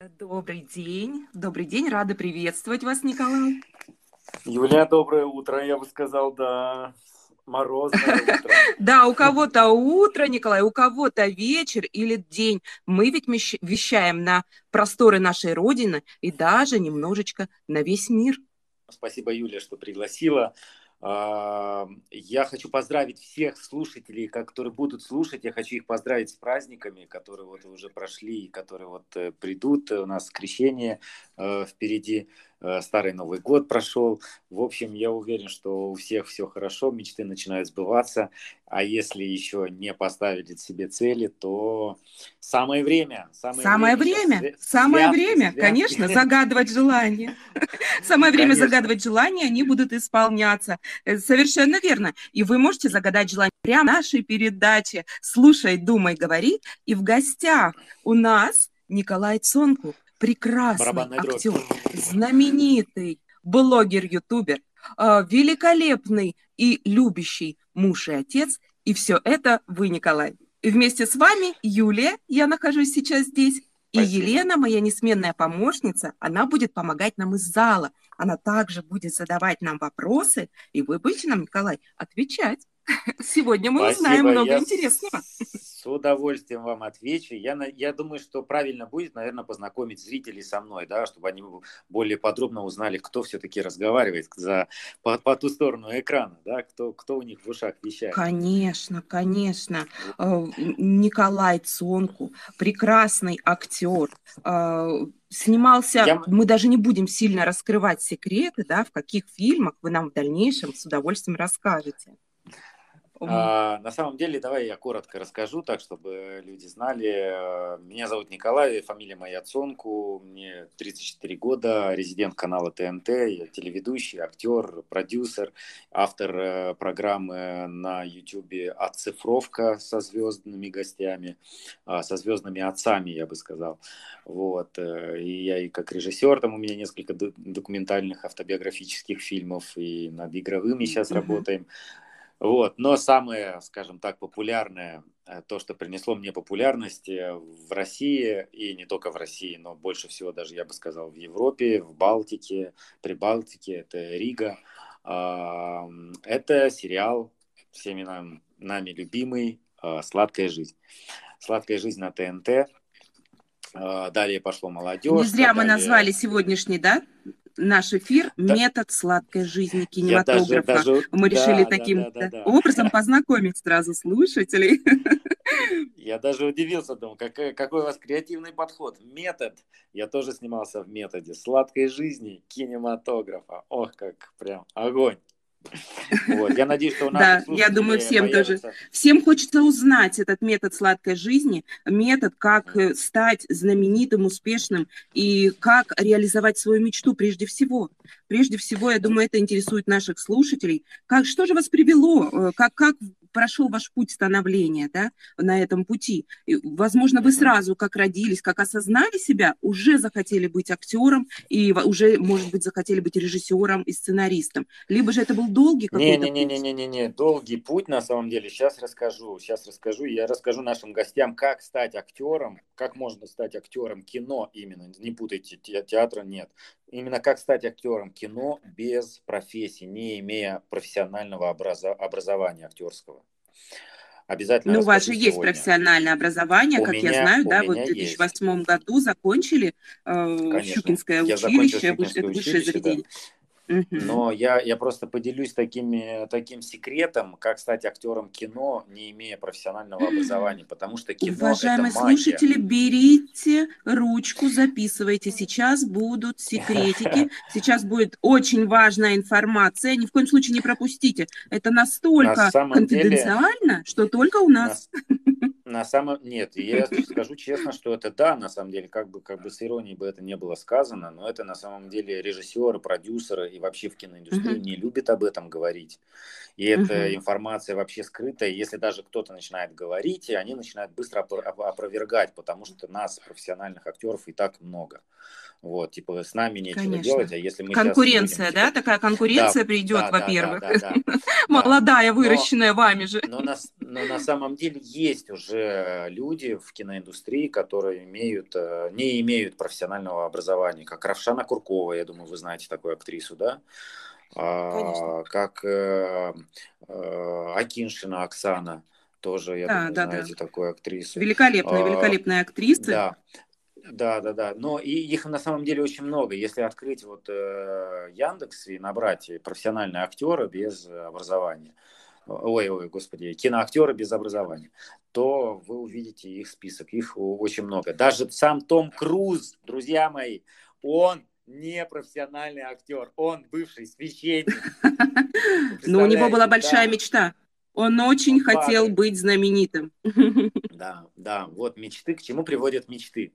Добрый день, добрый день, рада приветствовать вас, Николай. Юлия, доброе утро, я бы сказал, да, морозное утро. Да, у кого-то утро, Николай, у кого-то вечер или день. Мы ведь вещаем на просторы нашей Родины и даже немножечко на весь мир. Спасибо, Юлия, что пригласила. А, я хочу поздравить всех слушателей, которые будут слушать. Я хочу их поздравить с праздниками, которые вот уже прошли и которые вот э, придут. У нас крещение э, впереди. Э, старый Новый год прошел. В общем, я уверен, что у всех все хорошо, мечты начинают сбываться. А если еще не поставили себе цели, то самое время. Самое, самое время, время самое связки, время, связки. конечно, загадывать желания. Самое время загадывать желания, они будут исполняться. Э, совершенно верно. И вы можете загадать желание прямо в нашей передаче «Слушай, думай, говори». И в гостях у нас Николай Цонков, прекрасный актер, знаменитый блогер-ютубер, а, великолепный и любящий муж и отец. И все это вы, Николай. И вместе с вами Юлия, я нахожусь сейчас здесь, и Спасибо. Елена, моя несменная помощница, она будет помогать нам из зала. Она также будет задавать нам вопросы, и вы будете нам, Николай, отвечать. Сегодня мы Спасибо. узнаем много я интересного. С удовольствием вам отвечу. Я, я думаю, что правильно будет, наверное, познакомить зрителей со мной, да, чтобы они более подробно узнали, кто все-таки разговаривает за, по, по ту сторону экрана, да, кто, кто у них в ушах вещает. Конечно, конечно. Э, Николай Цонку, прекрасный актер, э, снимался, я... мы даже не будем сильно раскрывать секреты, да, в каких фильмах вы нам в дальнейшем с удовольствием расскажете. А, на самом деле, давай я коротко расскажу, так, чтобы люди знали. Меня зовут Николай, фамилия моя Цонку, мне 34 года, резидент канала ТНТ, я телеведущий, актер, продюсер, автор э, программы на YouTube «Отцифровка» со звездными гостями, а, со звездными отцами, я бы сказал. Вот. Э, и я и как режиссер, там у меня несколько документальных автобиографических фильмов, и над игровыми сейчас mm-hmm. работаем. Вот. Но самое, скажем так, популярное, э, то, что принесло мне популярность э, в России, и не только в России, но больше всего даже, я бы сказал, в Европе, в Балтике, при Балтике, это Рига, это сериал всеми нам, нами любимый а, «Сладкая жизнь». «Сладкая жизнь» на ТНТ. Далее пошло «Молодежь». Не зря мы назвали сегодняшний, да, наш эфир да. «Метод сладкой жизни кинематографа». Даже, даже, Мы да, решили да, таким да, да, да, образом познакомить сразу слушателей. Я даже удивился, думал, какой, какой у вас креативный подход. Метод. Я тоже снимался в методе сладкой жизни кинематографа. Ох, как прям огонь. Вот. Я надеюсь, что у нас... Да, я думаю, всем тоже. Всем хочется узнать этот метод сладкой жизни, метод, как uh-huh. стать знаменитым, успешным и как реализовать свою мечту прежде всего. Прежде всего, я думаю, это интересует наших слушателей. Как, что же вас привело? Э, как, как прошел ваш путь становления да, на этом пути. И, возможно, вы сразу, как родились, как осознали себя, уже захотели быть актером и уже, может быть, захотели быть режиссером и сценаристом. Либо же это был долгий какой-то не, не, не, не, не, не, долгий путь на самом деле. Сейчас расскажу, сейчас расскажу. Я расскажу нашим гостям, как стать актером, как можно стать актером кино именно. Не путайте, театра нет именно как стать актером кино без профессии, не имея профессионального образования актерского. Обязательно. Ну, у вас же сегодня. есть профессиональное образование, у как меня, я знаю, да, вы в 2008 есть. году закончили э, Щукинское училище, высшее, высшее заведение. Да. Но я, я просто поделюсь такими, таким секретом, как стать актером кино, не имея профессионального образования, потому что кино Уважаемые это магия. слушатели, берите ручку, записывайте. Сейчас будут секретики, сейчас будет очень важная информация. Ни в коем случае не пропустите. Это настолько на конфиденциально, деле, что только у нас. На, на самом нет, я скажу честно, что это да, на самом деле, как бы, как бы с иронией бы это не было сказано, но это на самом деле режиссеры, продюсеры и вообще в киноиндустрии uh-huh. не любят об этом говорить. И uh-huh. эта информация вообще скрытая. Если даже кто-то начинает говорить, и они начинают быстро опровергать, потому что нас, профессиональных актеров, и так много. Вот, типа, с нами нечего Конечно. делать, а если мы Конкуренция, будем, да? Типа... Такая конкуренция да, придет, да, во-первых. Да, да, да, Молодая, выращенная но, вами же. Но на, но на самом деле есть уже люди в киноиндустрии, которые имеют, э, не имеют профессионального образования, как Равшана Куркова, я думаю, вы знаете такую актрису, да? Конечно. Как э, э, Акиншина Оксана, тоже, я да, думаю, да, знаете да. такую актрису. Великолепная, а, великолепная актриса. Да, да, да, да. Но и их на самом деле очень много. Если открыть вот э, Яндекс и набрать профессиональные актеры без образования, ой, ой, господи, киноактеры без образования, то вы увидите их список. Их очень много. Даже сам Том Круз, друзья мои, он не профессиональный актер, он бывший священник. Но у него была большая мечта. Он очень хотел быть знаменитым. Да, да, вот мечты, к чему приводят мечты?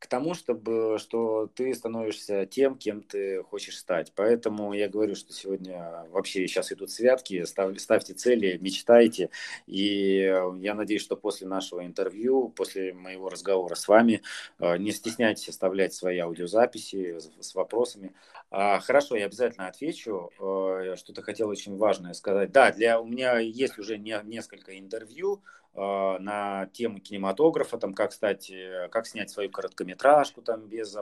К тому, чтобы, что ты становишься тем, кем ты хочешь стать. Поэтому я говорю, что сегодня вообще сейчас идут святки, став, ставьте цели, мечтайте. И я надеюсь, что после нашего интервью, после моего разговора с вами, э, не стесняйтесь оставлять свои аудиозаписи с вопросами. А, хорошо, я обязательно отвечу. Э, что-то хотел очень важное сказать. Да, для, у меня есть уже не, несколько интервью, на тему кинематографа, там, как стать, э, как снять свою короткометражку там без,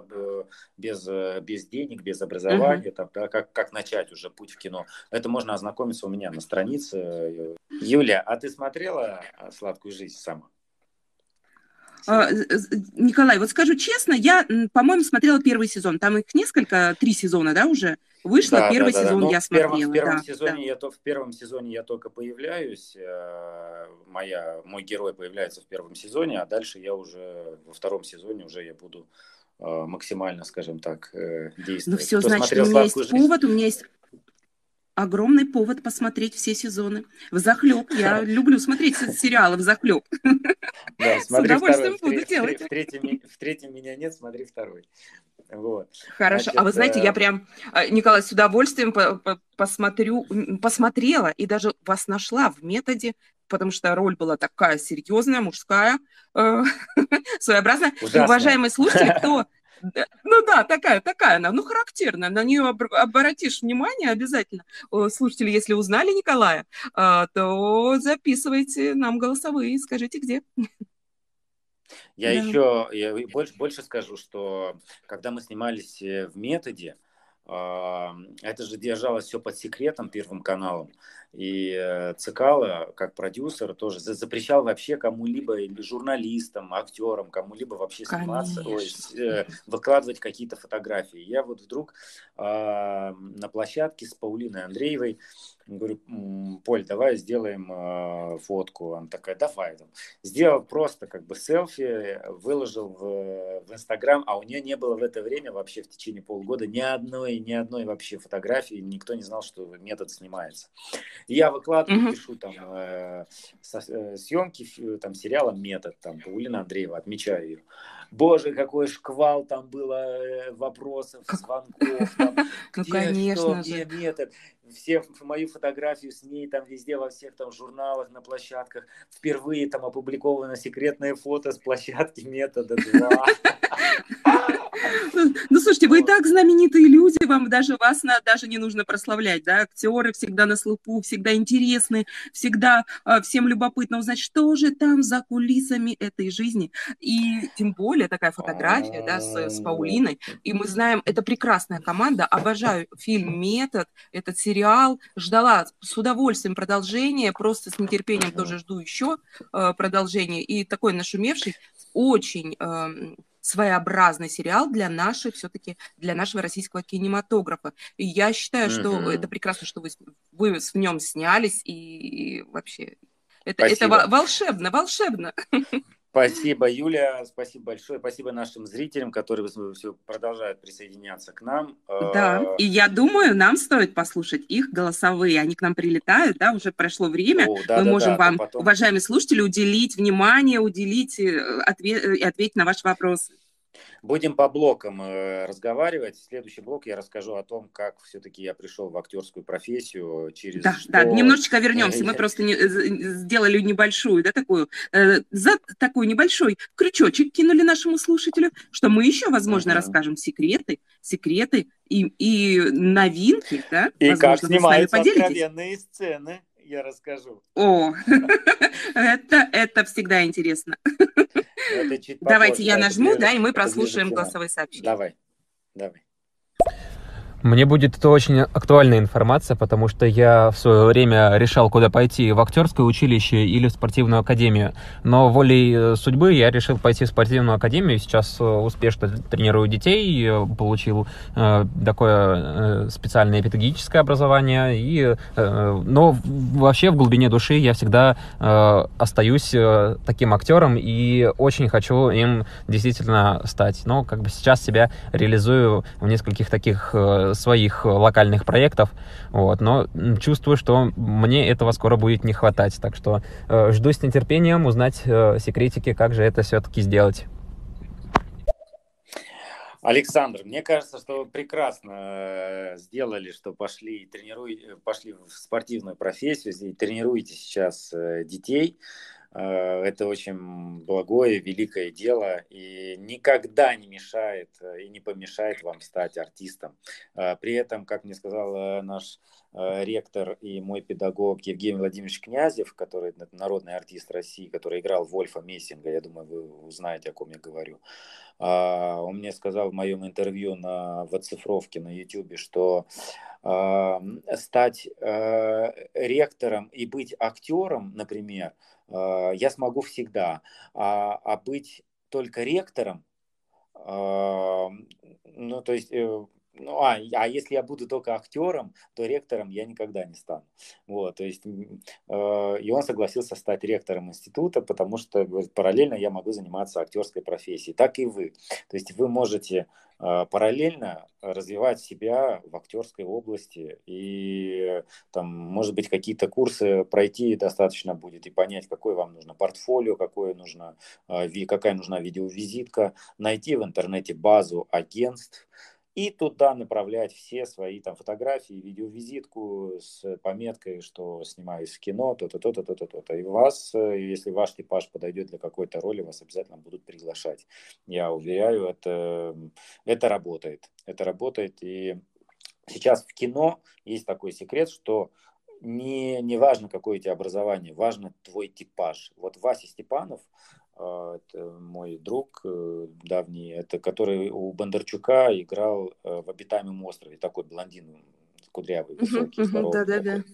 без, э, без денег, без образования, mm-hmm. там, да, как, как начать уже путь в кино. Это можно ознакомиться у меня на странице. Юля, а ты смотрела «Сладкую жизнь» сама? А, Николай, вот скажу честно, я, по-моему, смотрела первый сезон. Там их несколько, три сезона, да, уже вышло. Да, первый да, сезон да. я в первом, смотрела. В первом, да, сезоне да. Я, то, в первом сезоне я только появляюсь. Э, моя, мой герой появляется в первом сезоне, а дальше я уже во втором сезоне уже я буду э, максимально, скажем так, э, действовать. Ну все, Кто значит, у меня есть жизнь? повод, у меня есть огромный повод посмотреть все сезоны. В захлеб. Я люблю смотреть сериалы в захлеб. Да, С удовольствием второй. буду в, делать. В, в, третьем, в третьем меня нет, смотри второй. Вот. Хорошо. Значит, а вы знаете, я прям, э, Николай, с удовольствием посмотрю, посмотрела и даже вас нашла в методе потому что роль была такая серьезная, мужская, э, своеобразная. Уважаемые слушатели, кто ну да, такая, такая она, ну характерная, на нее обратишь внимание обязательно. Слушатели, если узнали Николая, а, то записывайте нам голосовые и скажите, где. Я да. еще я больше, больше скажу, что когда мы снимались э, в методе, а, это же держалось все под секретом Первым каналом. И э, Цикало, как продюсер, тоже запрещал вообще кому-либо, или журналистам, актерам, кому-либо вообще сниматься, ой, э, выкладывать какие-то фотографии. Я вот вдруг э, на площадке с Паулиной Андреевой говорю, Поль, давай сделаем э, фотку. Она такая, давай. Там. Сделал просто как бы селфи, выложил в, в Инстаграм, а у нее не было в это время вообще в течение полгода ни одной, ни одной вообще фотографии, никто не знал, что метод снимается. И я выкладываю, mm-hmm. пишу там э, со, э, съемки там сериала «Метод», там, Паулина Андреева, отмечаю ее. Боже, какой шквал там было э, вопросов, звонков. Там, ну, где, конечно что, же. где метод? Все мою фотографию с ней там везде, во всех там журналах, на площадках. Впервые там опубликовано секретное фото с площадки метода 2. Ну, ну, слушайте, вы и так знаменитые люди, вам даже вас на, даже не нужно прославлять, да, актеры всегда на слуху, всегда интересны, всегда э, всем любопытно узнать, что же там за кулисами этой жизни, и тем более такая фотография, да, с, с Паулиной, и мы знаем, это прекрасная команда, обожаю фильм «Метод», этот сериал, ждала с удовольствием продолжения, просто с нетерпением тоже жду еще э, продолжения, и такой нашумевший, очень своеобразный сериал для нашей, все-таки для нашего российского кинематографа. И я считаю, что mm-hmm. это прекрасно, что вы, вы в нем снялись, и, и вообще это, это волшебно, волшебно. Спасибо, Юля, спасибо большое, спасибо нашим зрителям, которые все продолжают присоединяться к нам. Да, а, и я думаю, нам стоит послушать их голосовые, они к нам прилетают, да, уже прошло время, О, да, мы да, можем да, вам, потом... уважаемые слушатели, уделить внимание, уделить э, ответ, и ответить на ваши вопросы. Будем по блокам э, разговаривать. Следующий блок я расскажу о том, как все-таки я пришел в актерскую профессию через. Да, что... да, немножечко вернемся. Мы просто не, сделали небольшую, да, такую, э, за такой небольшой крючочек кинули нашему слушателю, что мы еще, возможно, uh-huh. расскажем секреты, секреты и, и новинки, да. И возможно, как снимаются откровенные сцены я расскажу. О, это, это всегда интересно. Давайте я нажму, да, и мы прослушаем голосовые сообщения. Давай, давай. Мне будет это очень актуальная информация, потому что я в свое время решал, куда пойти, в актерское училище или в спортивную академию. Но волей э, судьбы я решил пойти в спортивную академию. Сейчас э, успешно тренирую детей, э, получил такое специальное педагогическое образование. И, но вообще в глубине души я всегда остаюсь таким актером и очень хочу им действительно стать. Но как бы сейчас себя реализую в нескольких таких своих локальных проектов, вот, но чувствую, что мне этого скоро будет не хватать, так что э, жду с нетерпением узнать э, секретики, как же это все-таки сделать. Александр, мне кажется, что вы прекрасно э, сделали, что пошли, тренируй, пошли в спортивную профессию, и тренируете сейчас э, детей. Э, это очень благое, великое дело и никогда не мешает э, и не помешает вам стать артистом. Э, при этом, как мне сказал наш ректор и мой педагог Евгений Владимирович Князев, который народный артист России, который играл Вольфа Мессинга, я думаю, вы узнаете, о ком я говорю. Он мне сказал в моем интервью на, в оцифровке на YouTube, что стать ректором и быть актером, например, я смогу всегда. А, а быть только ректором, э, ну, то есть э, ну, а, а если я буду только актером, то ректором я никогда не стану. Вот, то есть, э, и он согласился стать ректором института, потому что говорит, параллельно я могу заниматься актерской профессией. Так и вы. То есть вы можете э, параллельно развивать себя в актерской области и там, может быть, какие-то курсы пройти достаточно будет и понять, какое вам нужно портфолио, какое нужно, э, какая нужна видеовизитка, найти в интернете базу агентств, и туда направлять все свои там фотографии, видеовизитку с пометкой, что снимаюсь в кино, то-то, то-то, то-то, то-то. И вас, э, если ваш типаж подойдет для какой-то роли, вас обязательно будут приглашать. Я уверяю, это, это работает. Это работает. И сейчас в кино есть такой секрет, что не, не важно, какое у тебя образование, важно твой типаж. Вот Вася Степанов, это мой друг э, давний, это который у Бондарчука играл э, в «Обитаемом острове», такой блондин, кудрявый, высокий, здоровый. Да, да, да.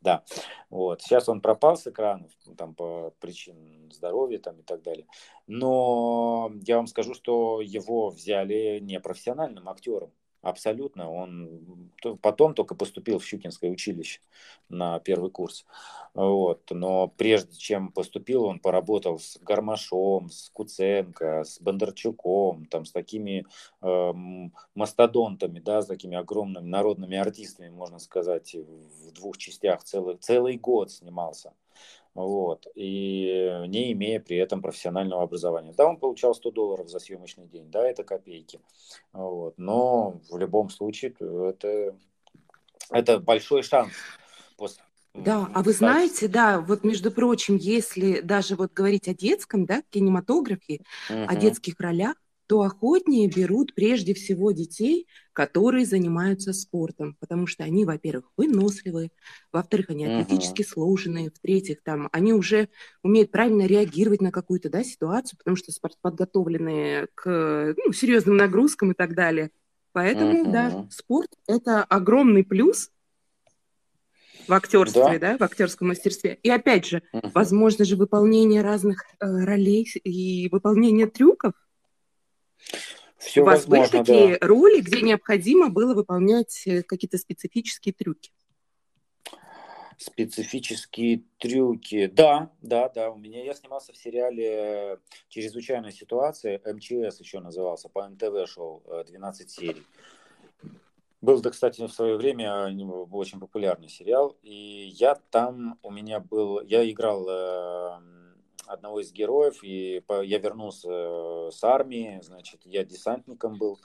Да, вот. Сейчас он пропал с экранов, там, по причинам здоровья там, и так далее. Но я вам скажу, что его взяли непрофессиональным актером. Абсолютно. Он потом только поступил в Щукинское училище на первый курс. Вот. Но прежде чем поступил, он поработал с Гармашом, с Куценко, с Бондарчуком, там, с такими э, мастодонтами, да, с такими огромными народными артистами, можно сказать, в двух частях целый, целый год снимался вот, и не имея при этом профессионального образования. Да, он получал 100 долларов за съемочный день, да, это копейки, вот, но в любом случае это, это большой шанс после да, а вы знаете, да, вот между прочим, если даже вот говорить о детском, да, кинематографе, uh-huh. о детских ролях, то охотнее берут прежде всего детей, которые занимаются спортом, потому что они, во-первых, выносливые, во-вторых, они атлетически uh-huh. сложенные, в-третьих, там, они уже умеют правильно реагировать на какую-то да, ситуацию, потому что подготовленные к ну, серьезным нагрузкам и так далее. Поэтому, uh-huh. да, спорт – это огромный плюс в актерстве, да. да, в актерском мастерстве. И опять же, uh-huh. возможно же выполнение разных э, ролей и выполнение трюков – все У вас возможно, были такие да. роли, где необходимо было выполнять э, какие-то специфические трюки? Специфические трюки. Да, да, да. У меня я снимался в сериале «Чрезвычайная ситуация». МЧС еще назывался. По НТВ шел 12 э, серий. Был, да, кстати, в свое время очень популярный сериал. И я там, у меня был, я играл э, одного из героев, и я вернулся э, с армии, значит, я десантником был.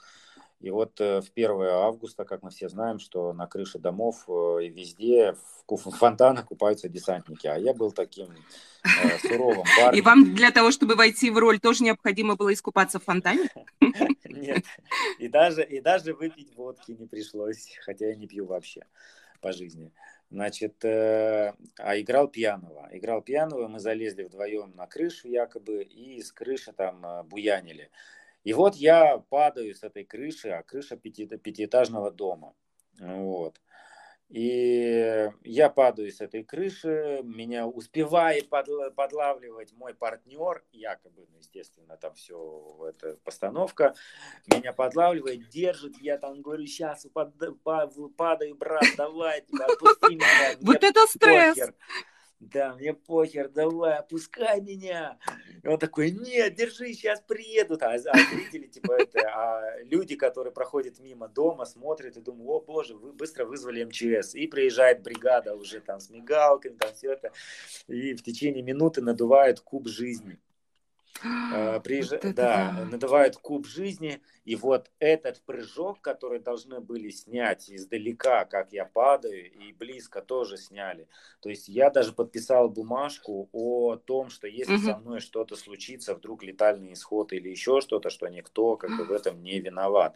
И вот э, в 1 августа, как мы все знаем, что на крыше домов э, и везде в фонтанах купаются десантники. А я был таким э, суровым парнем. И вам для того, чтобы войти в роль, тоже необходимо было искупаться в фонтане? Нет. И даже, и даже выпить водки не пришлось, хотя я не пью вообще по жизни. Значит, э, а играл пьяного. Играл пьяного, мы залезли вдвоем на крышу якобы, и с крыши там э, буянили. И вот я падаю с этой крыши, а крыша пяти, пятиэтажного дома. Вот. И я падаю с этой крыши, меня успевает подлавливать мой партнер, якобы, ну, естественно, там все, это постановка, меня подлавливает, держит, я там говорю, сейчас падаю, брат, давай, типа, отпусти меня. Вот это стресс! Да, мне похер, давай, опускай меня. И он такой, нет, держи, сейчас приедут. А, а зрители, типа, это, а люди, которые проходят мимо дома, смотрят и думают, о боже, вы быстро вызвали МЧС. И приезжает бригада уже там с мигалками, там все это. И в течение минуты надувают куб жизни. А, приезж... вот да, да, надувают куб жизни, и вот этот прыжок, который должны были снять издалека, как я падаю, и близко тоже сняли. То есть я даже подписал бумажку о том, что если угу. со мной что-то случится, вдруг летальный исход или еще что-то, что никто как бы в этом не виноват.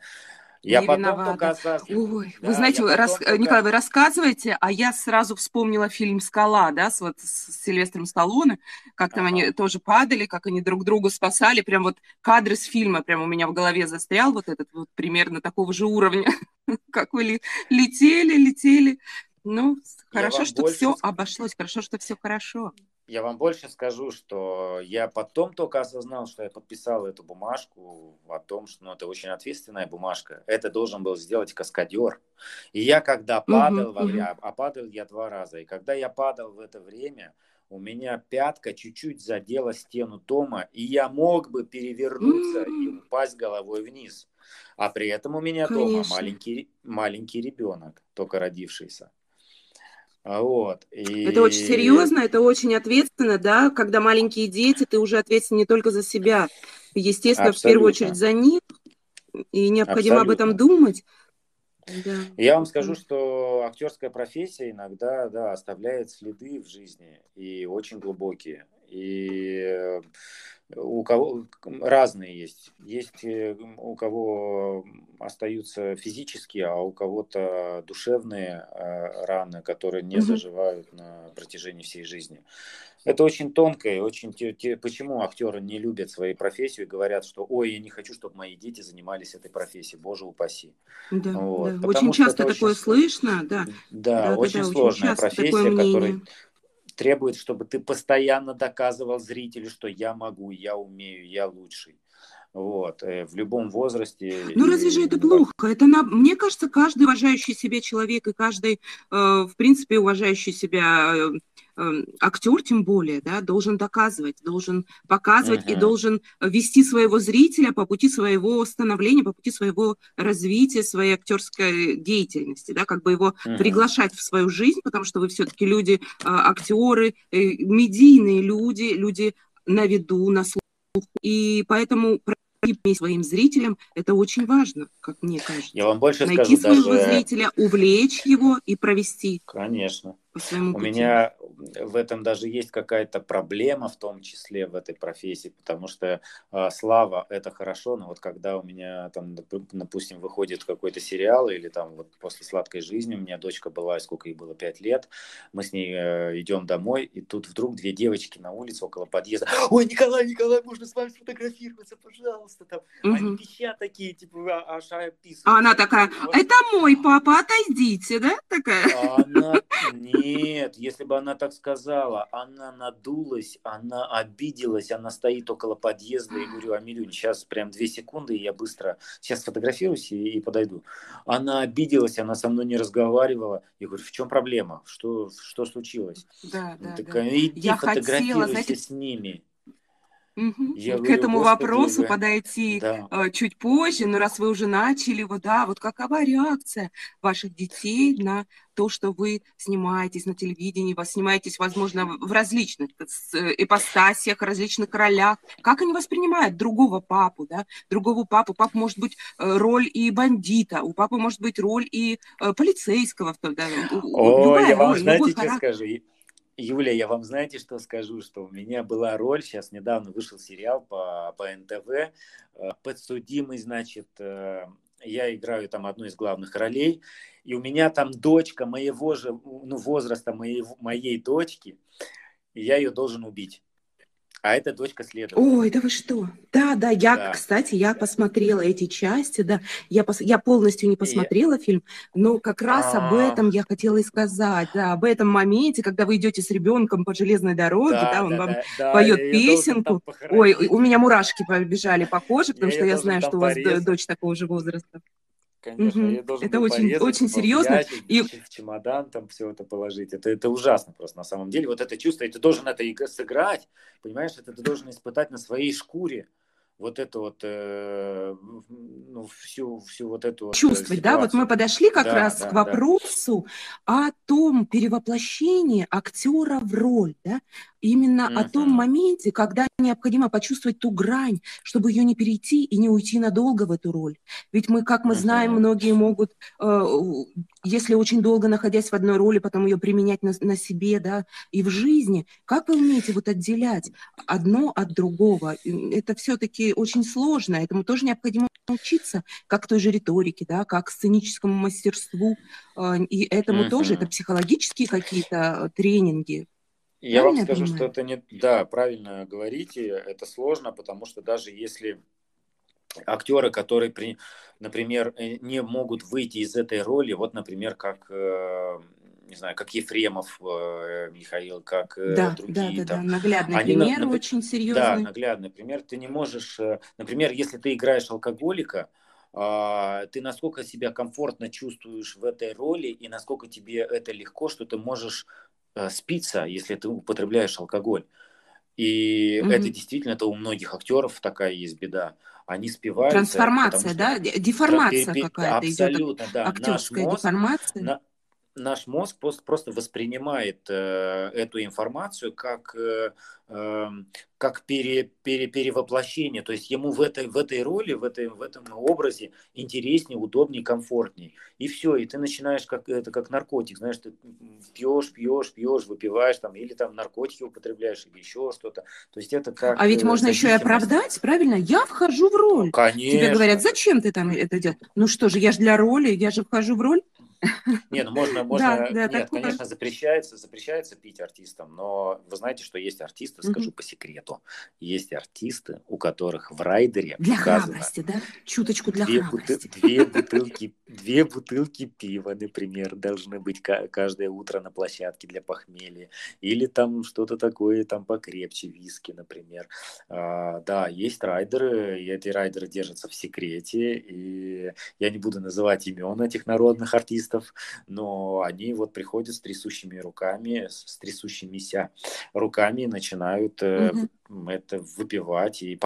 Я не потом виновата. только осознал. Ой, да, вы знаете, рас... только... Николай, вы рассказываете, а я сразу вспомнила фильм «Скала», да, с, вот, с Сильвестром Сталлоне, как там ага. они тоже падали, как они друг друга спасали, прям вот кадры с фильма прям у меня в голове застрял вот этот вот примерно такого же уровня, как вы летели, летели. Ну, хорошо, что все обошлось, хорошо, что все хорошо. Я вам больше скажу, что я потом только осознал, что я подписал эту бумажку о том, что ну, это очень ответственная бумажка. Это должен был сделать каскадер. И я когда падал, uh-huh, во время, uh-huh. а падал я два раза, и когда я падал в это время, у меня пятка чуть-чуть задела стену дома, и я мог бы перевернуться и упасть головой вниз. А при этом у меня Конечно. дома маленький, маленький ребенок, только родившийся. А вот. И... Это очень серьезно, это очень ответственно, да, когда маленькие дети, ты уже ответственен не только за себя, естественно, Абсолютно. в первую очередь за них, и необходимо Абсолютно. об этом думать. Да. Я вам скажу, что актерская профессия иногда да, оставляет следы в жизни и очень глубокие. И у кого разные есть. Есть э, у кого остаются физические, а у кого-то душевные э, раны, которые не заживают на протяжении всей жизни. Это очень тонко и очень... Почему актеры не любят свою профессию и говорят, что ой, я не хочу, чтобы мои дети занимались этой профессией, боже упаси. Да, вот. да. Очень часто такое очень... слышно, да. Да, да очень да, сложная очень профессия, которая требует, чтобы ты постоянно доказывал зрителю, что я могу, я умею, я лучший. Вот, э, в любом возрасте. Ну разве же это плохо? Это на... Мне кажется, каждый уважающий себя человек и каждый, э, в принципе, уважающий себя э, актер тем более, да, должен доказывать, должен показывать uh-huh. и должен вести своего зрителя по пути своего становления, по пути своего развития, своей актерской деятельности, да, как бы его uh-huh. приглашать в свою жизнь, потому что вы все-таки люди, а, актеры, э, медийные люди, люди на виду, на слуху, и поэтому своим зрителям, это очень важно, как мне кажется. Я вам больше Найти скажу, своего даже... зрителя, увлечь его и провести. Конечно. По своему У меня в этом даже есть какая-то проблема, в том числе в этой профессии, потому что э, слава это хорошо, но вот когда у меня там, допустим, выходит какой-то сериал или там вот после сладкой жизни у меня дочка была, сколько ей было, пять лет, мы с ней э, идем домой, и тут вдруг две девочки на улице около подъезда, ой, Николай, Николай, можно с вами сфотографироваться, пожалуйста, там, угу. они пищат такие, типа, аж описывают. А она такая, это мой папа, отойдите, да, такая? Она, нет, если бы она так сказала, она надулась, она обиделась, она стоит около подъезда и говорю, Амилюнь, сейчас прям две секунды, и я быстро сейчас сфотографируюсь и, и подойду. Она обиделась, она со мной не разговаривала. Я говорю, в чем проблема? Что, что случилось? Да, да, такая, да. Иди я фотографируйся хотела, знаете... с ними. Угу. Я К говорю, этому вопросу вы... подойти да. э, чуть позже, но раз вы уже начали, вот да, вот какова реакция ваших детей на то, что вы снимаетесь на телевидении, вас снимаетесь, возможно, в различных э, ипостасиях, различных ролях. Как они воспринимают другого папу, да? Другого папу. Папа может быть э, роль и бандита, у папы может быть роль и э, полицейского. Да? О, Любая я вам, роль, знаете, что скажу? Юля, я вам знаете, что скажу, что у меня была роль, сейчас недавно вышел сериал по, по НТВ, э, подсудимый, значит, э, я играю там одну из главных ролей, и у меня там дочка моего же, ну, возраста моей, моей дочки, и я ее должен убить. А это дочка следователя. Ой, да вы что? Да, да, я, да. кстати, я посмотрела эти части, да, я, пос... я полностью не посмотрела и... фильм, но как раз А-а-а. об этом я хотела и сказать, да, об этом моменте, когда вы идете с ребенком по железной дороге, да, да он да, вам да, поет да, песенку. Ой, у меня мурашки побежали по коже, потому я что я знаю, что у вас дочь такого же возраста. Конечно, угу. я должен это очень, очень серьезно. И... В чемодан там все это положить. Это, это ужасно просто на самом деле. Вот это чувство, и ты должен это сыграть, понимаешь, это ты должен испытать на своей шкуре вот это вот, э, ну, всю, всю вот эту Чувствовать, вот, да? Вот мы подошли как да, раз да, к вопросу да. о том перевоплощении актера в роль, да? Именно uh-huh. о том моменте, когда необходимо почувствовать ту грань, чтобы ее не перейти и не уйти надолго в эту роль. Ведь мы, как мы знаем, многие могут, э, если очень долго находясь в одной роли, потом ее применять на, на себе, да, и в жизни. Как вы умеете вот отделять одно от другого? Это все-таки очень сложно, этому тоже необходимо учиться, как той же риторике, да, как сценическому мастерству, э, и этому uh-huh. тоже, это психологические какие-то тренинги, я вам скажу, что это не... Да, правильно говорите, это сложно, потому что даже если актеры, которые, при, например, э, не могут выйти из этой роли, вот, например, как э, не знаю, как Ефремов э, Михаил, как да, другие. Да, да, там. да, наглядный Они, пример на, очень серьезный. Да, наглядный пример. Ты не можешь, например, если ты играешь алкоголика, а, ты насколько себя комфортно чувствуешь в этой роли и насколько тебе это легко, что ты можешь Э, спиться, если ты употребляешь алкоголь. И mm-hmm. это действительно, это у многих актеров такая есть беда. Они спиваются. Трансформация, что... да? Деформация какая-то Абсолютно, идет. да. Актерская наш мозг, деформация. На, наш мозг просто, воспринимает э, эту информацию как, э, э, как пере, пере, перевоплощение. То есть ему в этой, в этой роли, в, этой, в этом образе интереснее, удобнее, комфортнее. И все, и ты начинаешь как, это как наркотик, знаешь, ты пьешь, пьешь, пьешь, выпиваешь там, или там наркотики употребляешь, или еще что-то. То есть это как... А ведь можно еще и оправдать, правильно? Я вхожу в роль. Конечно. Тебе говорят, зачем ты там это делаешь? Ну что же, я же для роли, я же вхожу в роль. Не, ну можно, можно, да, да, нет, конечно, запрещается, запрещается пить артистам, но вы знаете, что есть артисты, скажу по секрету, есть артисты, у которых в райдере для храбрости, да, чуточку для две храбрости. Две бутылки, две бутылки пива, например, должны быть каждое утро на площадке для похмелья, или там что-то такое, там покрепче виски, например. А, да, есть райдеры, и эти райдеры держатся в секрете, и я не буду называть имен этих народных артистов артистов, но они вот приходят с трясущими руками, с трясущимися руками, начинают угу. это выпивать, и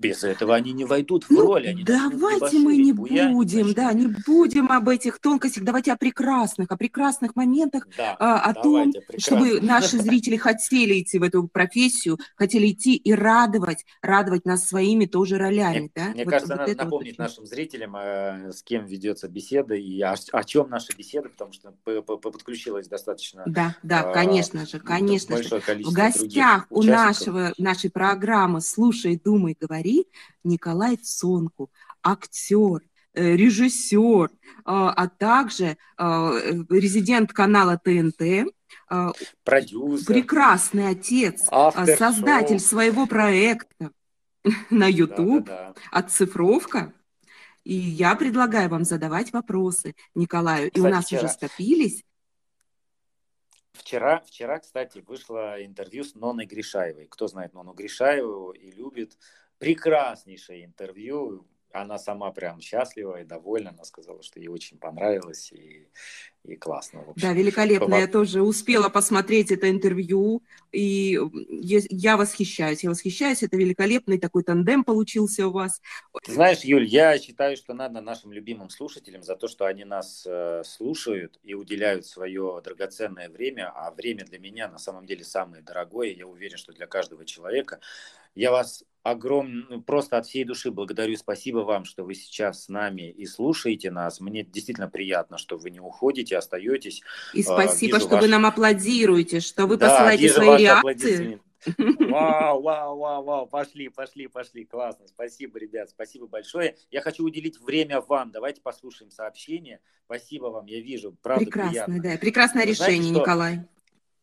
без этого они не войдут в ну, роль. Они давайте мы не будем, да, не будем об этих тонкостях, давайте о прекрасных, о прекрасных моментах, да, а, о том, прекрасно. чтобы наши зрители хотели идти в эту профессию, хотели идти и радовать, радовать нас своими тоже ролями. Мне, да? мне вот, кажется, вот надо напомнить вот нашим зрителям, э, с кем ведется беседа и о, о чем наша беседа, потому что подключилась достаточно. Да, да, э, конечно же, конечно же. В гостях у нашего, нашей программы «Слушай, думай, говори» говори, Николай Цонку, актер, э, режиссер, а, а также а, резидент канала ТНТ, продюсер, прекрасный отец, автор создатель шоу. своего проекта на YouTube, да, да, да. «Отцифровка». И я предлагаю вам задавать вопросы Николаю. Кстати, и у нас вчера, уже скопились. Вчера, вчера, кстати, вышло интервью с Ноной Гришаевой. Кто знает Нону Гришаеву и любит, прекраснейшее интервью. Она сама прям счастлива и довольна. Она сказала, что ей очень понравилось и, и классно. общем, да, великолепно. Было... Я тоже успела посмотреть это интервью, и я восхищаюсь. Я восхищаюсь. Это великолепный такой тандем получился у вас. Ты знаешь, Юль, я считаю, что надо нашим любимым слушателям за то, что они нас э, слушают и уделяют свое драгоценное время, а время для меня на самом деле самое дорогое. Я уверен, что для каждого человека. Я вас огромное, ну, просто от всей души благодарю, спасибо вам, что вы сейчас с нами и слушаете нас. Мне действительно приятно, что вы не уходите, остаетесь. И а, спасибо, вижу что ваш... вы нам аплодируете, что вы да, посылаете свои реакции. Вау, вау, вау, вау, пошли, пошли, пошли, классно, спасибо, ребят, спасибо большое. Я хочу уделить время вам, давайте послушаем сообщение. Спасибо вам, я вижу, правда Прекрасное, приятно. да, прекрасное Вы решение, знаете, Николай.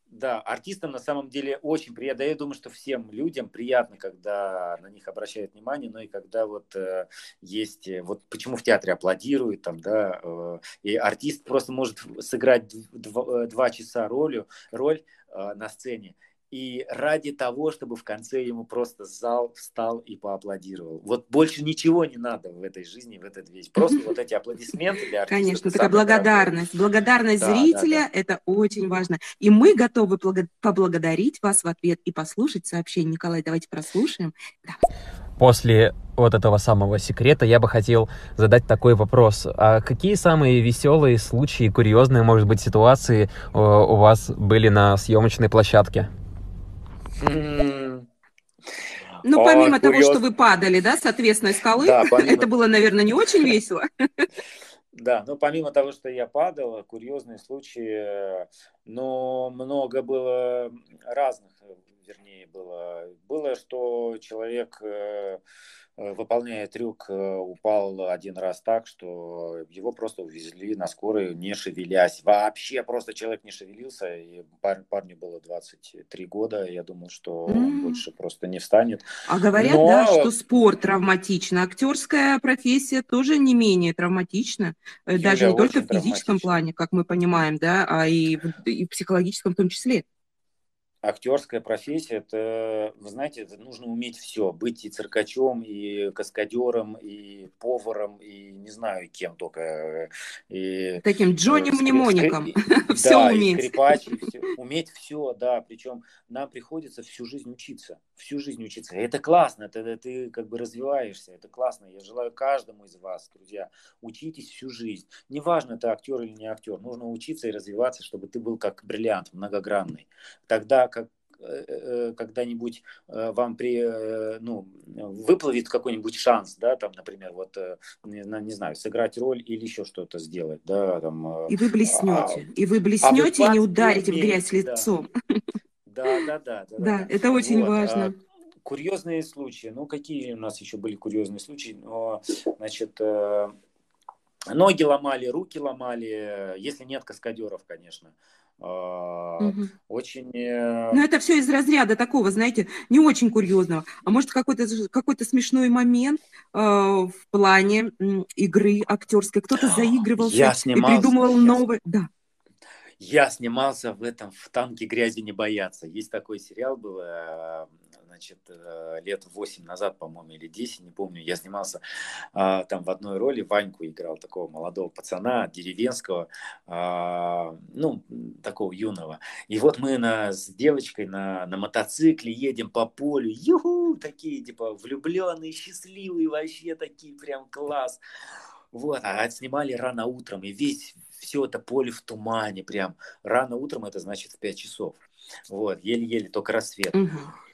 Да, артистам на самом деле очень приятно. Я думаю, что всем людям приятно, когда на них обращают внимание, но и когда вот э, есть, э, вот почему в театре аплодируют, там, да, э, и артист просто может сыграть два, э, два часа роль, роль э, на сцене, и ради того, чтобы в конце ему просто зал встал и поаплодировал. Вот больше ничего не надо в этой жизни, в этот весь. Просто вот эти аплодисменты для артиста. Конечно, такая благодарность. Дорогое. Благодарность да, зрителя да, да. – это очень важно. И мы готовы поблагодарить вас в ответ и послушать сообщение. Николай, давайте прослушаем. Да. После вот этого самого секрета я бы хотел задать такой вопрос. А какие самые веселые случаи, курьезные, может быть, ситуации э, у вас были на съемочной площадке? Ну, помимо а, того, курьез... что вы падали, да, с ответственной скалы, да, помимо... это было, наверное, не очень весело. Да, но помимо того, что я падал, курьезные случаи, но много было разных, вернее, было. Было, что человек э, Э, выполняя трюк, э, упал один раз так, что его просто увезли на скорой, не шевелясь. Вообще просто человек не шевелился, и пар, парню было 23 года, я думал, что mm. он больше просто не встанет. А говорят, Но... да, что спорт травматично, актерская профессия тоже не менее травматична, э, Юля, даже не только в физическом плане, как мы понимаем, да, а и в, и в психологическом в том числе актерская профессия, это, вы знаете, это нужно уметь все. Быть и циркачом, и каскадером, и поваром, и не знаю кем только. И, Таким Джонни э, Мнемоником. Все да, уметь. И скрипач, и все. Уметь все, да. Причем нам приходится всю жизнь учиться. Всю жизнь учиться. И это классно, это, ты как бы развиваешься, это классно. Я желаю каждому из вас, друзья, учитесь всю жизнь. Неважно, это актер или не актер, нужно учиться и развиваться, чтобы ты был как бриллиант, многогранный. Тогда как Э, э, когда-нибудь э, вам при, ну, выплывет какой-нибудь шанс, да, там, например, вот, не, не знаю, сыграть роль или еще что-то сделать, да, там. И вы блеснете, а, и вы блеснете а и не ударите в грязь лицом. Да, да, да. Да, да, это очень вот. важно. А, курьезные случаи, ну, какие у нас еще были курьезные случаи, но, значит, ноги ломали, руки ломали, если нет каскадеров, конечно. Угу. Очень... Э, ну, это все из разряда такого, знаете, не очень курьезного. А может, какой-то какой смешной момент э, в плане игры актерской. Кто-то заигрывался Я снимался, и придумывал я... новый... Да. Я снимался в этом в танке грязи не бояться. Есть такой сериал был, э, значит, э, лет 8 назад, по-моему, или 10, не помню, я снимался а, там в одной роли, Ваньку играл, такого молодого пацана, деревенского, а, ну, такого юного. И вот мы на, с девочкой на, на мотоцикле едем по полю, юху, такие, типа, влюбленные, счастливые, вообще такие, прям класс. Вот, а снимали рано утром, и весь все это поле в тумане, прям рано утром, это значит в 5 часов. Вот, еле-еле, только рассвет. Угу.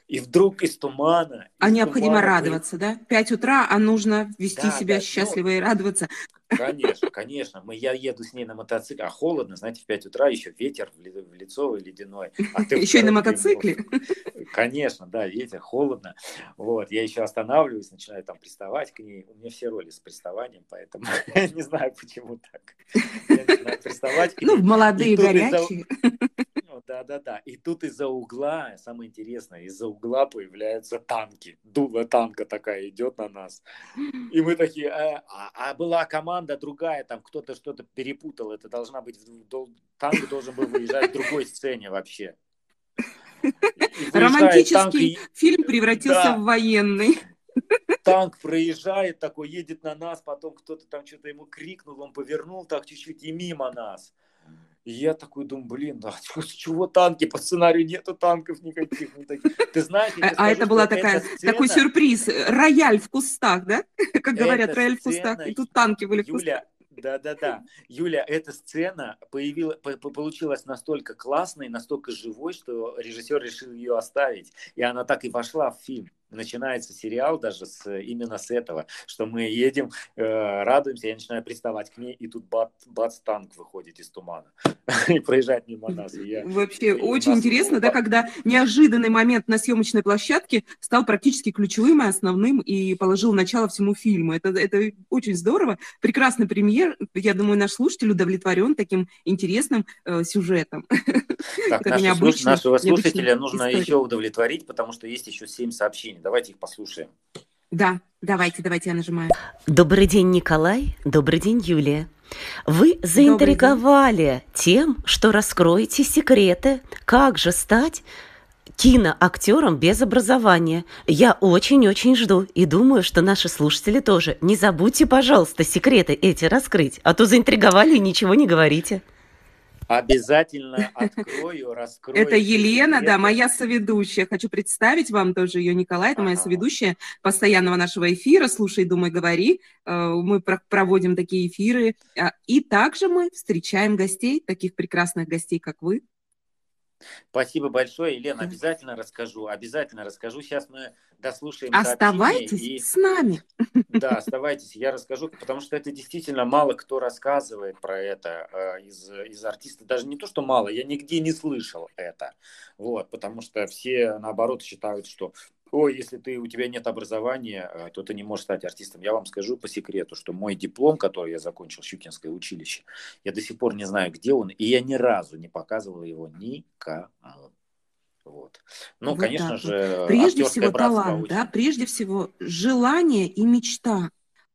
И вдруг из тумана... А из необходимо тумана радоваться, да? Пять утра, а нужно вести да, себя да, ну, счастливо ну, и радоваться. Конечно, конечно. Мы, я еду с ней на мотоцикле, а холодно, знаете, в 5 утра еще ветер в, в лицо ледяной. А ты еще и на мотоцикле? Конечно, да, ветер, холодно. Вот, я еще останавливаюсь, начинаю там приставать к ней. У меня все роли с приставанием, поэтому не знаю, почему так. Я начинаю приставать к ну, ней. Ну, молодые, горячие. Да, да, да. И тут из-за угла, самое интересное, из-за угла появляются танки. Дуло танка такая идет на нас. И мы такие, э, а, а была команда другая, там кто-то что-то перепутал. Это должна быть, танк должен был выезжать в другой сцене вообще. Романтический танк, фильм превратился да. в военный. Танк проезжает, такой едет на нас, потом кто-то там что-то ему крикнул, он повернул так чуть-чуть и мимо нас. И я такой думаю, блин, да, с чего танки? По сценарию нету танков никаких. Не таких. Ты знаешь, а, скажу, а это была такая, сцена... такой сюрприз, рояль в кустах, да? Как говорят, рояль в кустах, и тут танки были в кустах. Да, да, да. Юля, эта сцена появилась, получилась настолько классной, настолько живой, что режиссер решил ее оставить. И она так и вошла в фильм начинается сериал даже с, именно с этого, что мы едем, э, радуемся, я начинаю приставать к ней, и тут бац, бац танк выходит из тумана и проезжает мимо нас. И я, Вообще и очень нас... интересно, да, когда неожиданный момент на съемочной площадке стал практически ключевым и основным и положил начало всему фильму. Это, это очень здорово. Прекрасный премьер. Я думаю, наш слушатель удовлетворен таким интересным э, сюжетом. Так, наши, нашего слушателя нужно история. еще удовлетворить, потому что есть еще семь сообщений. Давайте их послушаем. Да, давайте, давайте я нажимаю. Добрый день, Николай. Добрый день, Юлия. Вы заинтриговали тем, что раскроете секреты, как же стать киноактером без образования. Я очень-очень жду и думаю, что наши слушатели тоже. Не забудьте, пожалуйста, секреты эти раскрыть, а то заинтриговали и ничего не говорите. Обязательно открою, раскрою. Это Елена, да, моя соведущая. Хочу представить вам тоже ее, Николай. Это моя соведущая постоянного нашего эфира «Слушай, думай, говори». Э, мы проводим такие эфиры. А, и также мы встречаем гостей, таких прекрасных гостей, как вы. Спасибо большое, Елена. Обязательно расскажу. Обязательно расскажу. Сейчас мы дослушаем Оставайтесь и... с нами. Да, оставайтесь. Я расскажу, потому что это действительно мало кто рассказывает про это э, из, из артистов. Даже не то, что мало, я нигде не слышал это. Вот, потому что все, наоборот, считают, что ой, если ты, у тебя нет образования, э, то ты не можешь стать артистом. Я вам скажу по секрету, что мой диплом, который я закончил, Щукинское училище, я до сих пор не знаю, где он, и я ни разу не показывал его никому. Вот. Ну, вот конечно же, прежде всего талант, да, прежде всего желание и мечта.